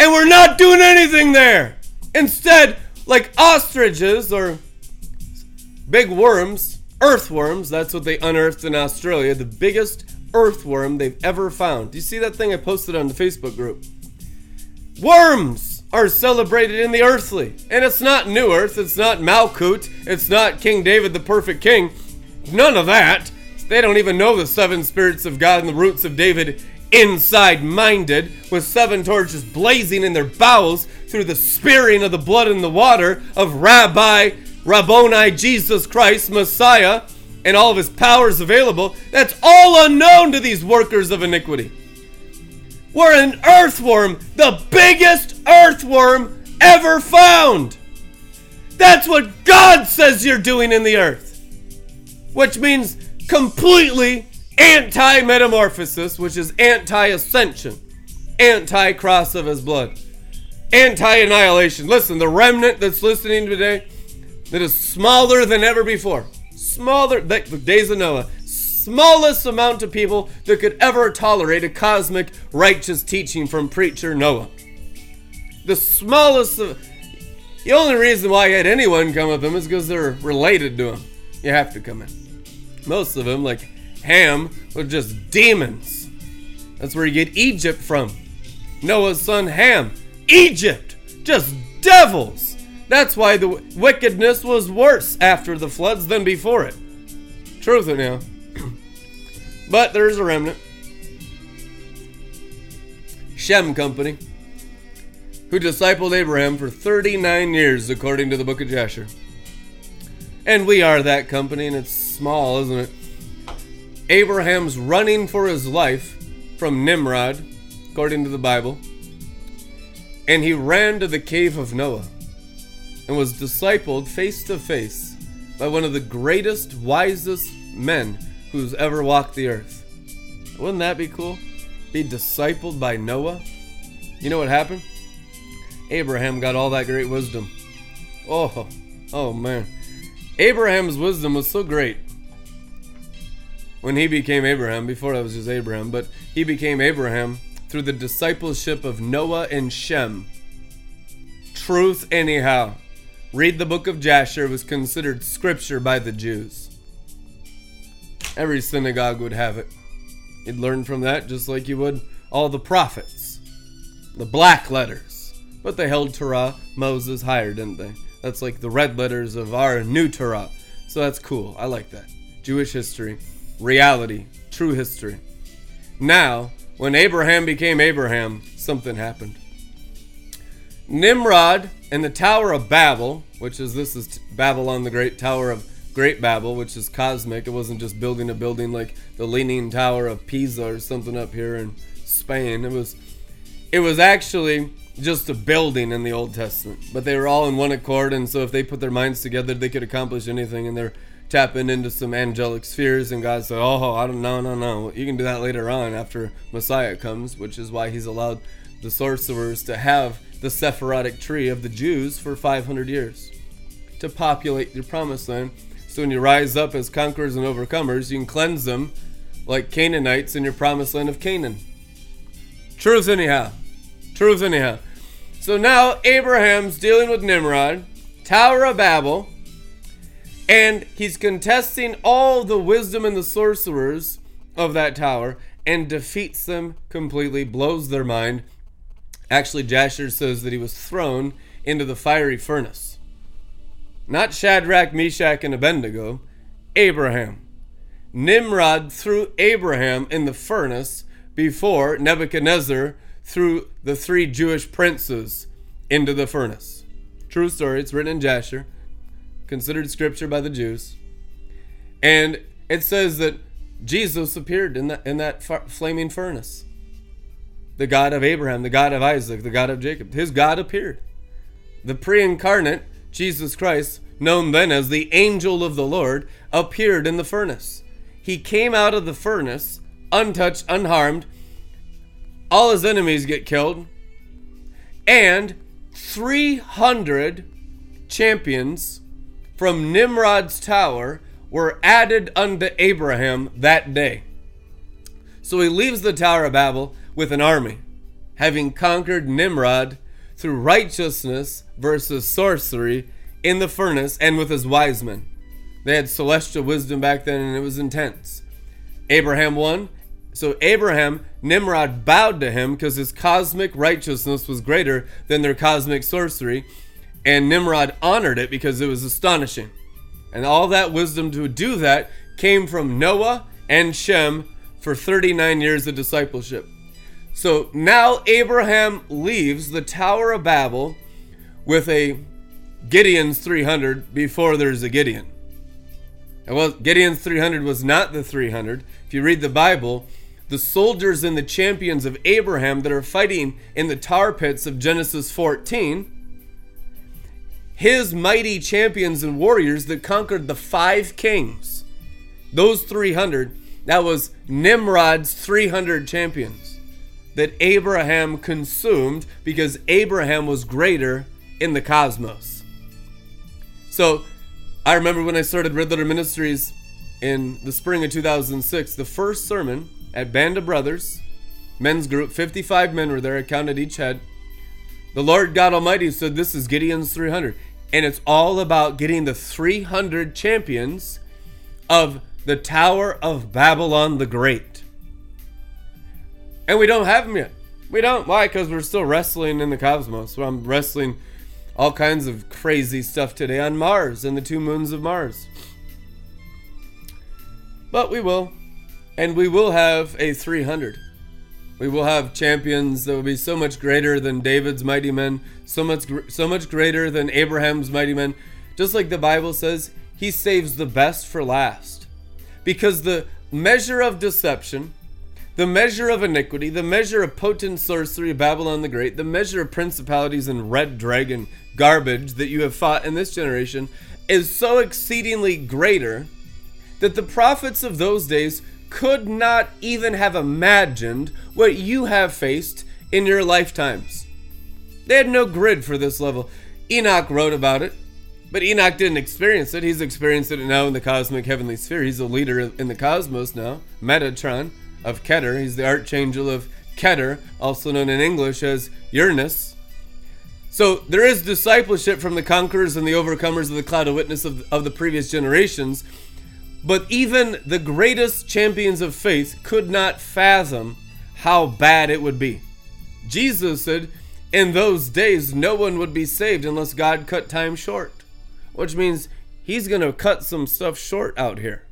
And we're not doing anything there. Instead, like ostriches or big worms, earthworms, that's what they unearthed in Australia, the biggest earthworm they've ever found. Do you see that thing I posted on the Facebook group? Worms are celebrated in the earthly. And it's not New Earth, it's not Malkut, it's not King David the perfect king. None of that. They don't even know the seven spirits of God and the roots of David inside minded, with seven torches blazing in their bowels through the spearing of the blood and the water of Rabbi Rabboni Jesus Christ, Messiah, and all of his powers available. That's all unknown to these workers of iniquity. We're an earthworm, the biggest earthworm ever found. That's what God says you're doing in the earth. Which means completely anti metamorphosis, which is anti ascension, anti cross of his blood, anti annihilation. Listen, the remnant that's listening today that is smaller than ever before, smaller, the days of Noah, smallest amount of people that could ever tolerate a cosmic righteous teaching from preacher Noah. The smallest of. The only reason why I had anyone come with them is because they're related to him. You have to come in. Most of them, like Ham were just demons. That's where you get Egypt from. Noah's son Ham. Egypt! Just devils! That's why the wickedness was worse after the floods than before it. Truth it now. [clears throat] but there's a remnant. Shem Company, who discipled Abraham for 39 years, according to the book of Jasher. And we are that company, and it's small, isn't it? Abraham's running for his life from Nimrod, according to the Bible, and he ran to the cave of Noah and was discipled face to face by one of the greatest, wisest men who's ever walked the earth. Wouldn't that be cool? Be discipled by Noah? You know what happened? Abraham got all that great wisdom. Oh, oh man. Abraham's wisdom was so great when he became Abraham, before that was just Abraham, but he became Abraham through the discipleship of Noah and Shem. Truth, anyhow. Read the book of Jasher, was considered scripture by the Jews. Every synagogue would have it. You'd learn from that just like you would all the prophets, the black letters. but they held Torah, Moses higher, didn't they? That's like the red letters of our new Torah. So that's cool. I like that. Jewish history, reality, true history. Now, when Abraham became Abraham, something happened. Nimrod and the Tower of Babel, which is this is Babylon the Great Tower of Great Babel, which is cosmic. It wasn't just building a building like the Leaning Tower of Pisa or something up here in Spain. It was it was actually just a building in the Old Testament. But they were all in one accord, and so if they put their minds together, they could accomplish anything. And they're tapping into some angelic spheres, and God said, "Oh, I don't know, no, no. You can do that later on after Messiah comes," which is why He's allowed the sorcerers to have the Sephirotic tree of the Jews for 500 years to populate your promised land. So when you rise up as conquerors and overcomers, you can cleanse them like Canaanites in your promised land of Canaan. Truth, anyhow. Truth, anyhow. So now Abraham's dealing with Nimrod, Tower of Babel, and he's contesting all the wisdom and the sorcerers of that tower and defeats them completely, blows their mind, Actually, Jasher says that he was thrown into the fiery furnace. Not Shadrach, Meshach, and Abednego, Abraham. Nimrod threw Abraham in the furnace before Nebuchadnezzar threw the three Jewish princes into the furnace. True story, it's written in Jasher, considered scripture by the Jews. And it says that Jesus appeared in that, in that flaming furnace the God of Abraham, the God of Isaac, the God of Jacob. His God appeared. The pre incarnate, Jesus Christ, known then as the angel of the Lord, appeared in the furnace. He came out of the furnace, untouched, unharmed. All his enemies get killed. And 300 champions from Nimrod's tower were added unto Abraham that day. So he leaves the Tower of Babel with an army, having conquered Nimrod through righteousness versus sorcery in the furnace and with his wise men. They had celestial wisdom back then and it was intense. Abraham won. So Abraham, Nimrod bowed to him because his cosmic righteousness was greater than their cosmic sorcery. And Nimrod honored it because it was astonishing. And all that wisdom to do that came from Noah and Shem for 39 years of discipleship. So now Abraham leaves the Tower of Babel with a Gideon's 300 before there's a Gideon. And well, Gideon's 300 was not the 300. If you read the Bible, the soldiers and the champions of Abraham that are fighting in the tar pits of Genesis 14, his mighty champions and warriors that conquered the five kings, those 300, that was Nimrod's 300 champions that Abraham consumed because Abraham was greater in the cosmos. So I remember when I started Red Letter Ministries in the spring of 2006, the first sermon at Band of Brothers, men's group, 55 men were there, I counted each head. The Lord God Almighty said, This is Gideon's 300. And it's all about getting the 300 champions of the Tower of Babylon the Great. And we don't have them yet. We don't. Why? Because we're still wrestling in the cosmos. I'm wrestling all kinds of crazy stuff today on Mars and the two moons of Mars. But we will. And we will have a 300. We will have champions that will be so much greater than David's mighty men, so much so much greater than Abraham's mighty men. Just like the Bible says, he saves the best for last. Because the measure of deception the measure of iniquity, the measure of potent sorcery Babylon the Great, the measure of principalities and red dragon garbage that you have fought in this generation is so exceedingly greater that the prophets of those days could not even have imagined what you have faced in your lifetimes. They had no grid for this level. Enoch wrote about it, but Enoch didn't experience it. He's experienced it now in the cosmic heavenly sphere. He's a leader in the cosmos now, Metatron of Keter. He's the archangel of Keter, also known in English as Uranus. So there is discipleship from the conquerors and the overcomers of the cloud of witness of, of the previous generations. But even the greatest champions of faith could not fathom how bad it would be. Jesus said, in those days, no one would be saved unless God cut time short, which means He's going to cut some stuff short out here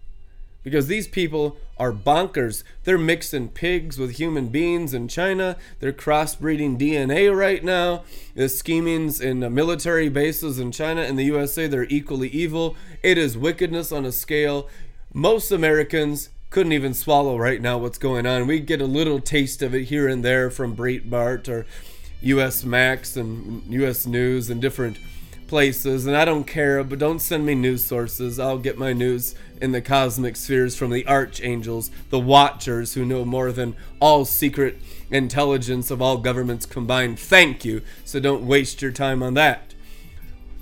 because these people are bonkers. They're mixing pigs with human beings in China. They're crossbreeding DNA right now. The schemings in military bases in China and the USA, they're equally evil. It is wickedness on a scale most Americans couldn't even swallow right now what's going on. We get a little taste of it here and there from Breitbart or Newsmax and US News and different places, and I don't care, but don't send me news sources. I'll get my news in the cosmic spheres from the archangels, the watchers who know more than all secret intelligence of all governments combined. Thank you. So don't waste your time on that.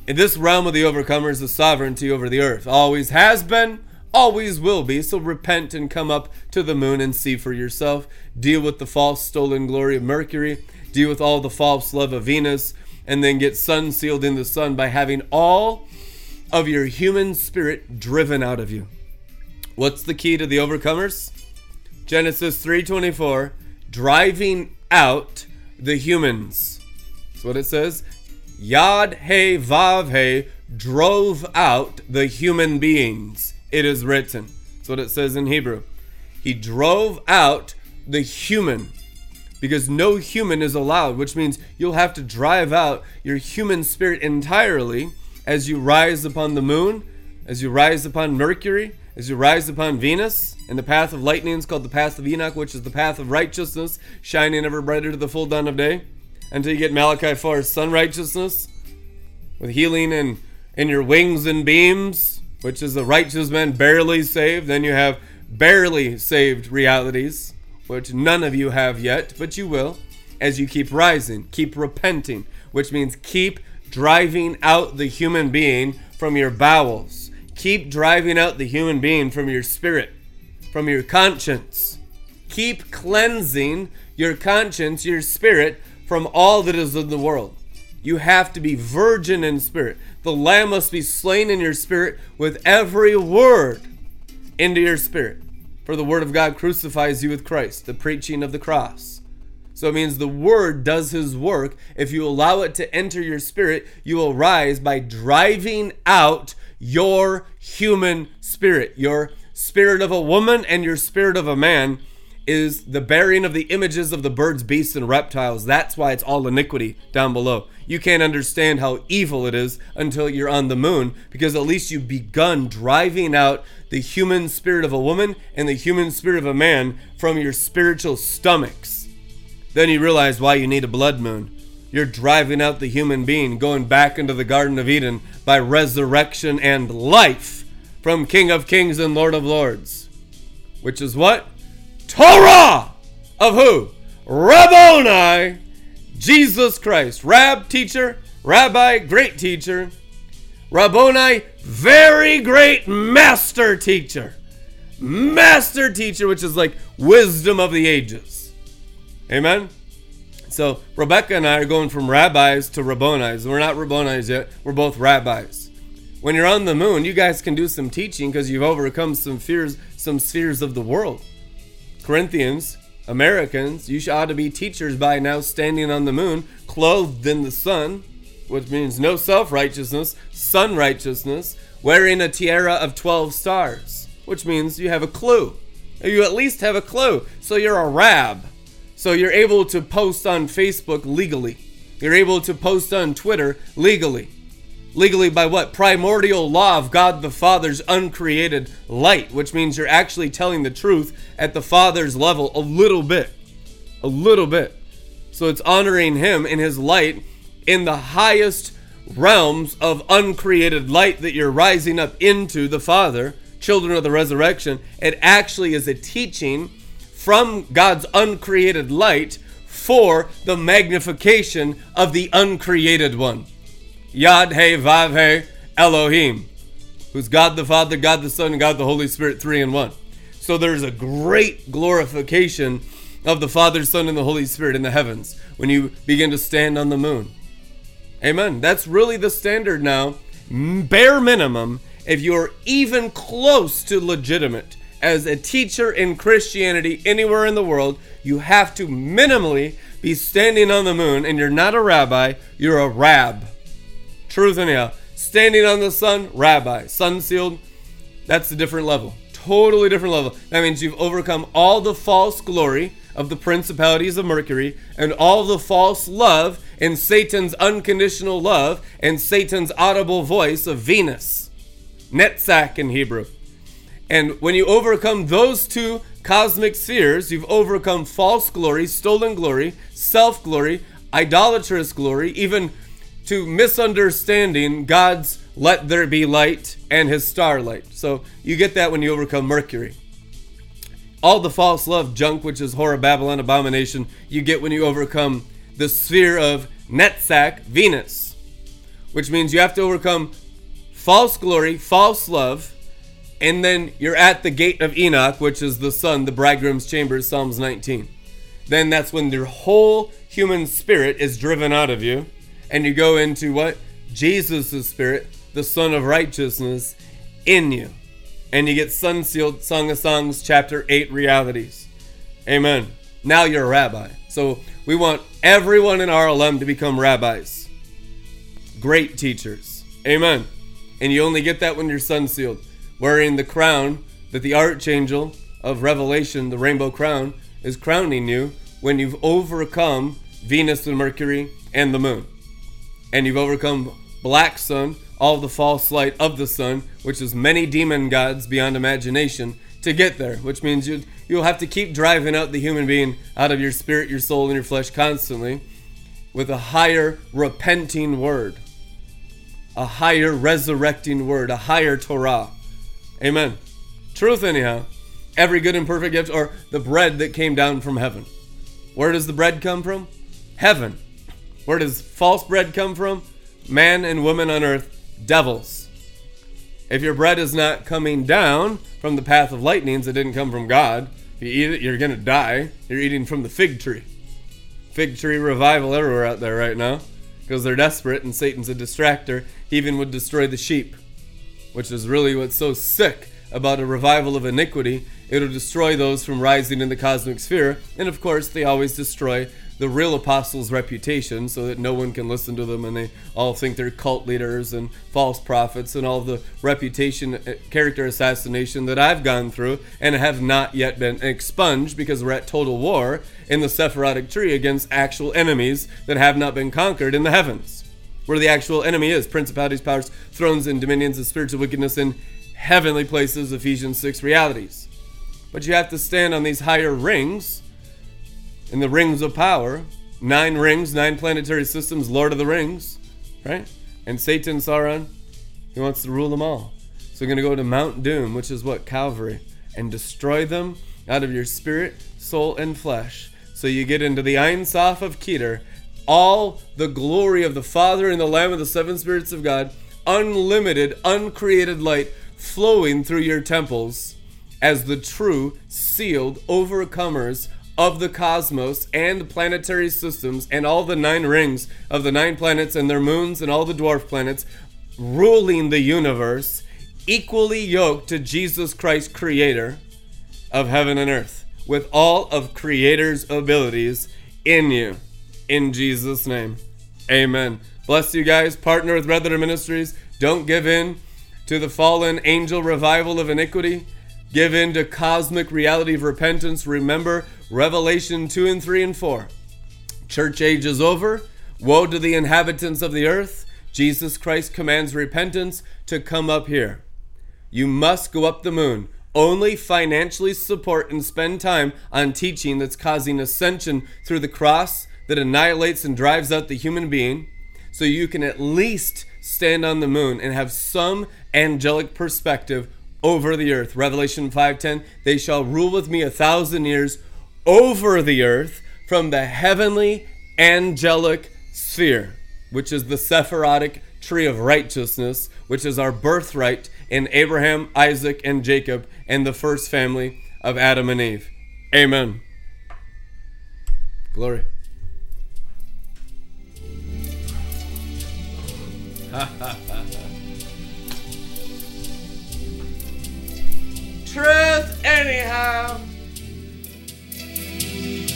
In this realm of the overcomers, the sovereignty over the earth always has been, always will be. So repent and come up to the moon and see for yourself. Deal with the false stolen glory of Mercury. Deal with all the false love of Venus and then get sun sealed in the sun by having all of your human spirit driven out of you. What's the key to the overcomers? Genesis 3:24, driving out the humans. That's what it says. Yod He Vav He drove out the human beings. It is written. That's what it says in Hebrew. He drove out the human because no human is allowed, which means you'll have to drive out your human spirit entirely as you rise upon the moon, as you rise upon Mercury, as you rise upon Venus. And the path of lightning is called the path of Enoch, which is the path of righteousness, shining ever brighter to the full dawn of day, until you get Malachi 4, sun righteousness, with healing in, in your wings and beams, which is the righteous man barely saved. Then you have barely saved realities which none of you have yet, but you will, as you keep rising, keep repenting, which means keep driving out the human being from your bowels. Keep driving out the human being from your spirit, from your conscience. Keep cleansing your conscience, your spirit, from all that is in the world. You have to be virgin in spirit. The lamb must be slain in your spirit with every word into your spirit. For the word of God crucifies you with Christ, the preaching of the cross. So it means the word does his work. If you allow it to enter your spirit, you will rise by driving out your human spirit. Your spirit of a woman and your spirit of a man is the bearing of the images of the birds, beasts, and reptiles. That's why it's all iniquity down below. You can't understand how evil it is until you're on the moon, because at least you've begun driving out the human spirit of a woman and the human spirit of a man from your spiritual stomachs. Then you realize why you need a blood moon. You're driving out the human being, going back into the Garden of Eden by resurrection and life from King of Kings and Lord of Lords. Which is what? Torah of who? Rabboni, Jesus Christ. Rab, teacher, rabbi, great teacher. Rabboni, very great master teacher. Master teacher, which is like wisdom of the ages. Amen? So Rebecca and I are going from rabbis to rabbonis. We're not rabbonis yet. We're both rabbis. When you're on the moon, you guys can do some teaching because you've overcome some fears, some spheres of the world. Corinthians, Americans, you ought to be teachers by now standing on the moon, clothed in the sun, which means no self righteousness, sun righteousness, wearing a tiara of 12 stars, which means you have a clue. You at least have a clue. So you're a rab. So you're able to post on Facebook legally. You're able to post on Twitter legally. Legally by what? Primordial law of God the Father's uncreated light, which means you're actually telling the truth at the Father's level a little bit. A little bit. So it's honoring Him in His light in the highest realms of uncreated light that you're rising up into the Father, children of the resurrection. It actually is a teaching from God's uncreated light for the magnification of the uncreated one. Yod He Vav He Elohim, who's God the Father, God the Son, and God the Holy Spirit, three in one. So there's a great glorification of the Father, Son, and the Holy Spirit in the heavens when you begin to stand on the moon. Amen. That's really the standard now. Bare minimum, if you're even close to legitimate as a teacher in Christianity anywhere in the world, you have to minimally be standing on the moon and you're not a rabbi, you're a rab. Truth anyhow. Standing on the sun, rabbi. Sun sealed, that's a different level. Totally different level. That means you've overcome all the false glory of the principalities of Mercury and all the false love and Satan's unconditional love and Satan's audible voice of Venus. Netzach in Hebrew. And when you overcome those two cosmic spheres, you've overcome false glory, stolen glory, self glory, idolatrous glory, even to misunderstanding God's let there be light and his starlight. So you get that when you overcome Mercury. All the false love junk, which is horror, Babylon, abomination, you get when you overcome the sphere of Netzach, Venus, which means you have to overcome false glory, false love, and then you're at the gate of Enoch, which is the sun, the bridegroom's chamber, Psalms 19. Then that's when your whole human spirit is driven out of you, and you go into what? Jesus' spirit, the Son of Righteousness, in you. And you get sun sealed, Song of Songs, chapter 8 realities. Amen. Now you're a rabbi. So we want everyone in RLM to become rabbis. Great teachers. Amen. And you only get that when you're sun sealed wearing the crown that the archangel of Revelation, the rainbow crown, is crowning you when you've overcome Venus and Mercury and the moon. And you've overcome black sun, all the false light of the sun, which is many demon gods beyond imagination, to get there, which means you you'll have to keep driving out the human being out of your spirit, your soul, and your flesh constantly with a higher repenting word, a higher resurrecting word, a higher Torah. Amen. Truth, anyhow. Every good and perfect gift, or the bread that came down from heaven. Where does the bread come from? Heaven. Where does false bread come from? Man and woman on earth, devils. If your bread is not coming down from the path of lightnings, it didn't come from God. If you eat it, you're going to die. You're eating from the fig tree. Fig tree revival everywhere out there right now because they're desperate and Satan's a distractor. He even would destroy the sheep which is really what's so sick about a revival of iniquity. It'll destroy those from rising in the cosmic sphere. And of course, they always destroy the real apostles' reputation so that no one can listen to them and they all think they're cult leaders and false prophets and all the reputation uh, character assassination that I've gone through and have not yet been expunged because we're at total war in the Sephirotic tree against actual enemies that have not been conquered in the heavens where the actual enemy is principalities, powers, thrones, and dominions of spiritual wickedness in heavenly places, Ephesians 6 realities. But you have to stand on these higher rings, in the rings of power, nine rings, nine planetary systems, Lord of the Rings, right? And Satan, Sauron, he wants to rule them all. So you're going to go to Mount Doom, which is what? Calvary, and destroy them out of your spirit, soul, and flesh. So you get into the Ein Sof of Keter, all the glory of the Father and the Lamb of the seven spirits of God, unlimited, uncreated light flowing through your temples as the true, sealed overcomers of the cosmos and planetary systems and all the nine rings of the nine planets and their moons and all the dwarf planets ruling the universe, equally yoked to Jesus Christ, creator of heaven and earth, with all of Creator's abilities in you in Jesus' name. Amen. Bless you guys. Partner with Letter Ministries. Don't give in to the fallen angel revival of iniquity. Give in to cosmic reality of repentance. Remember Revelation 2 and 3 and 4. Church age is over. Woe to the inhabitants of the earth. Jesus Christ commands repentance to come up here. You must go up the moon. Only financially support and spend time on teaching that's causing ascension through the cross that annihilates and drives out the human being so you can at least stand on the moon and have some angelic perspective over the earth. Revelation 5:10, they shall rule with me a thousand years over the earth from the heavenly angelic sphere, which is the Sephirotic tree of righteousness, which is our birthright in Abraham, Isaac, and Jacob, and the first family of Adam and Eve. Amen. Glory. [laughs] Truth, anyhow. Thank you.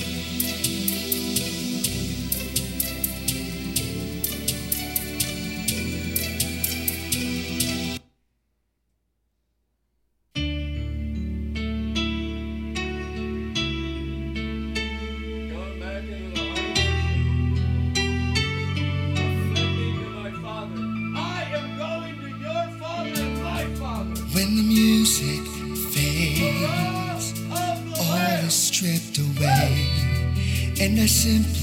Simply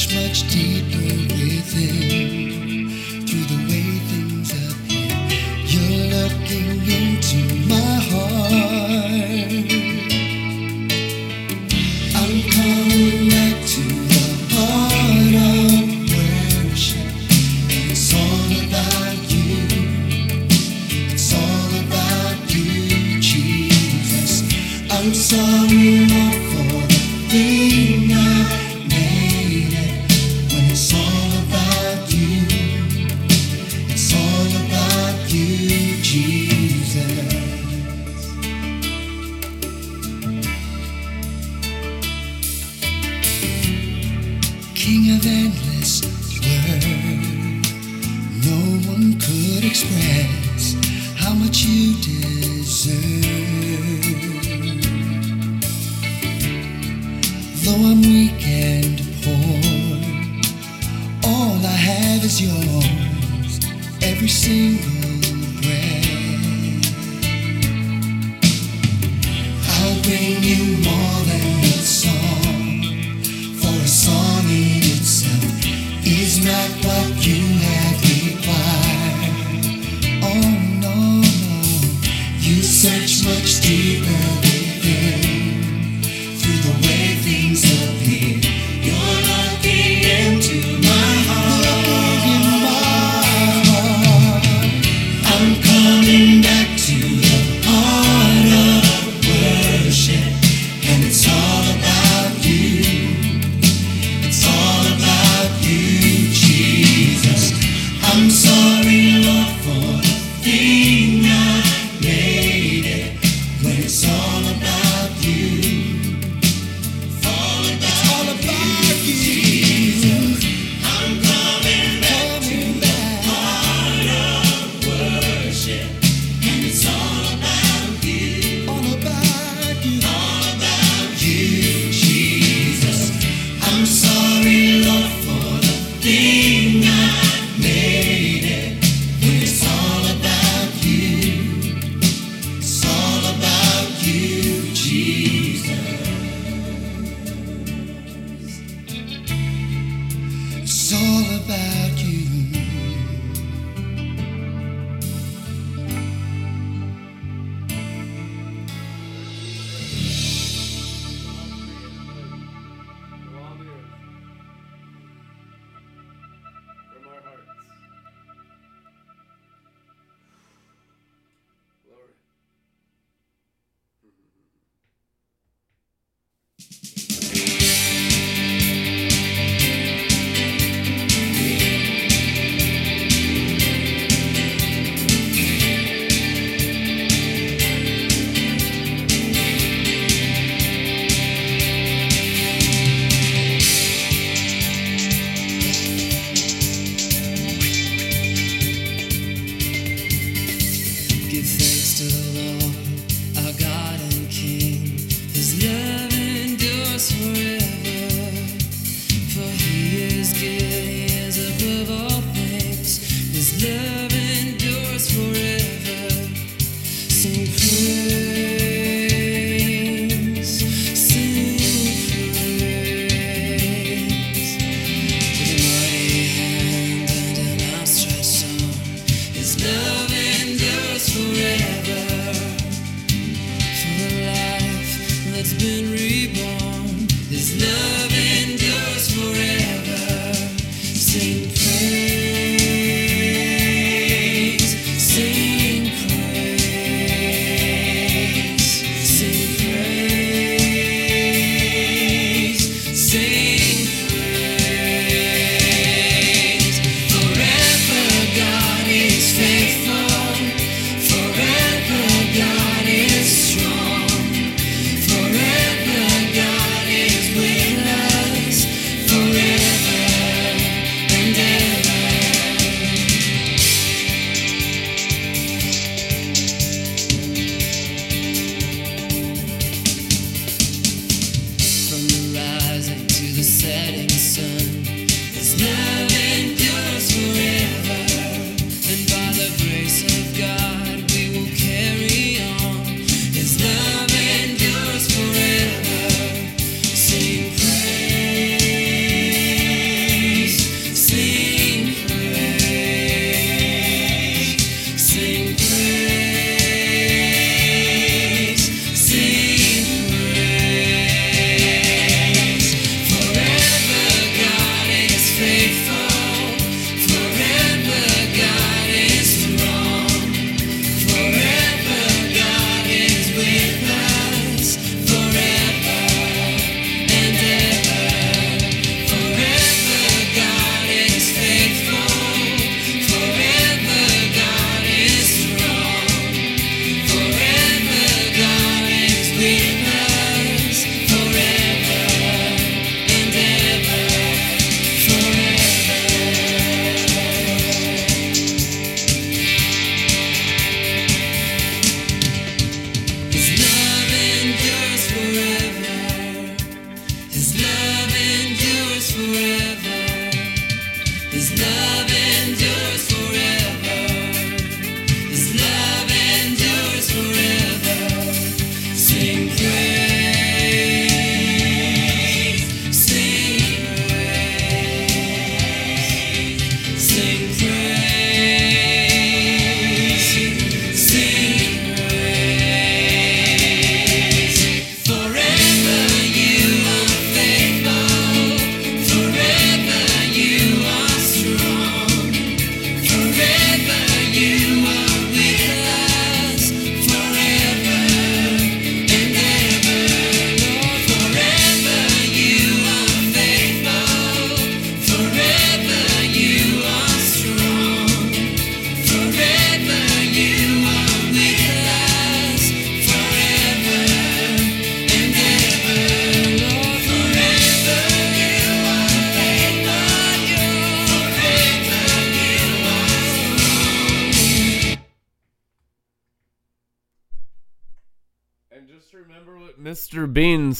Search much deeper within I'll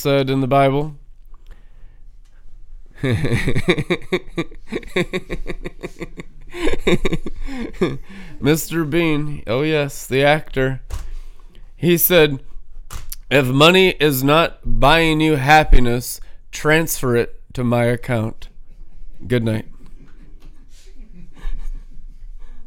said in the Bible. [laughs] Mr. Bean, oh yes, the actor. He said, If money is not buying you happiness, transfer it to my account. Good night.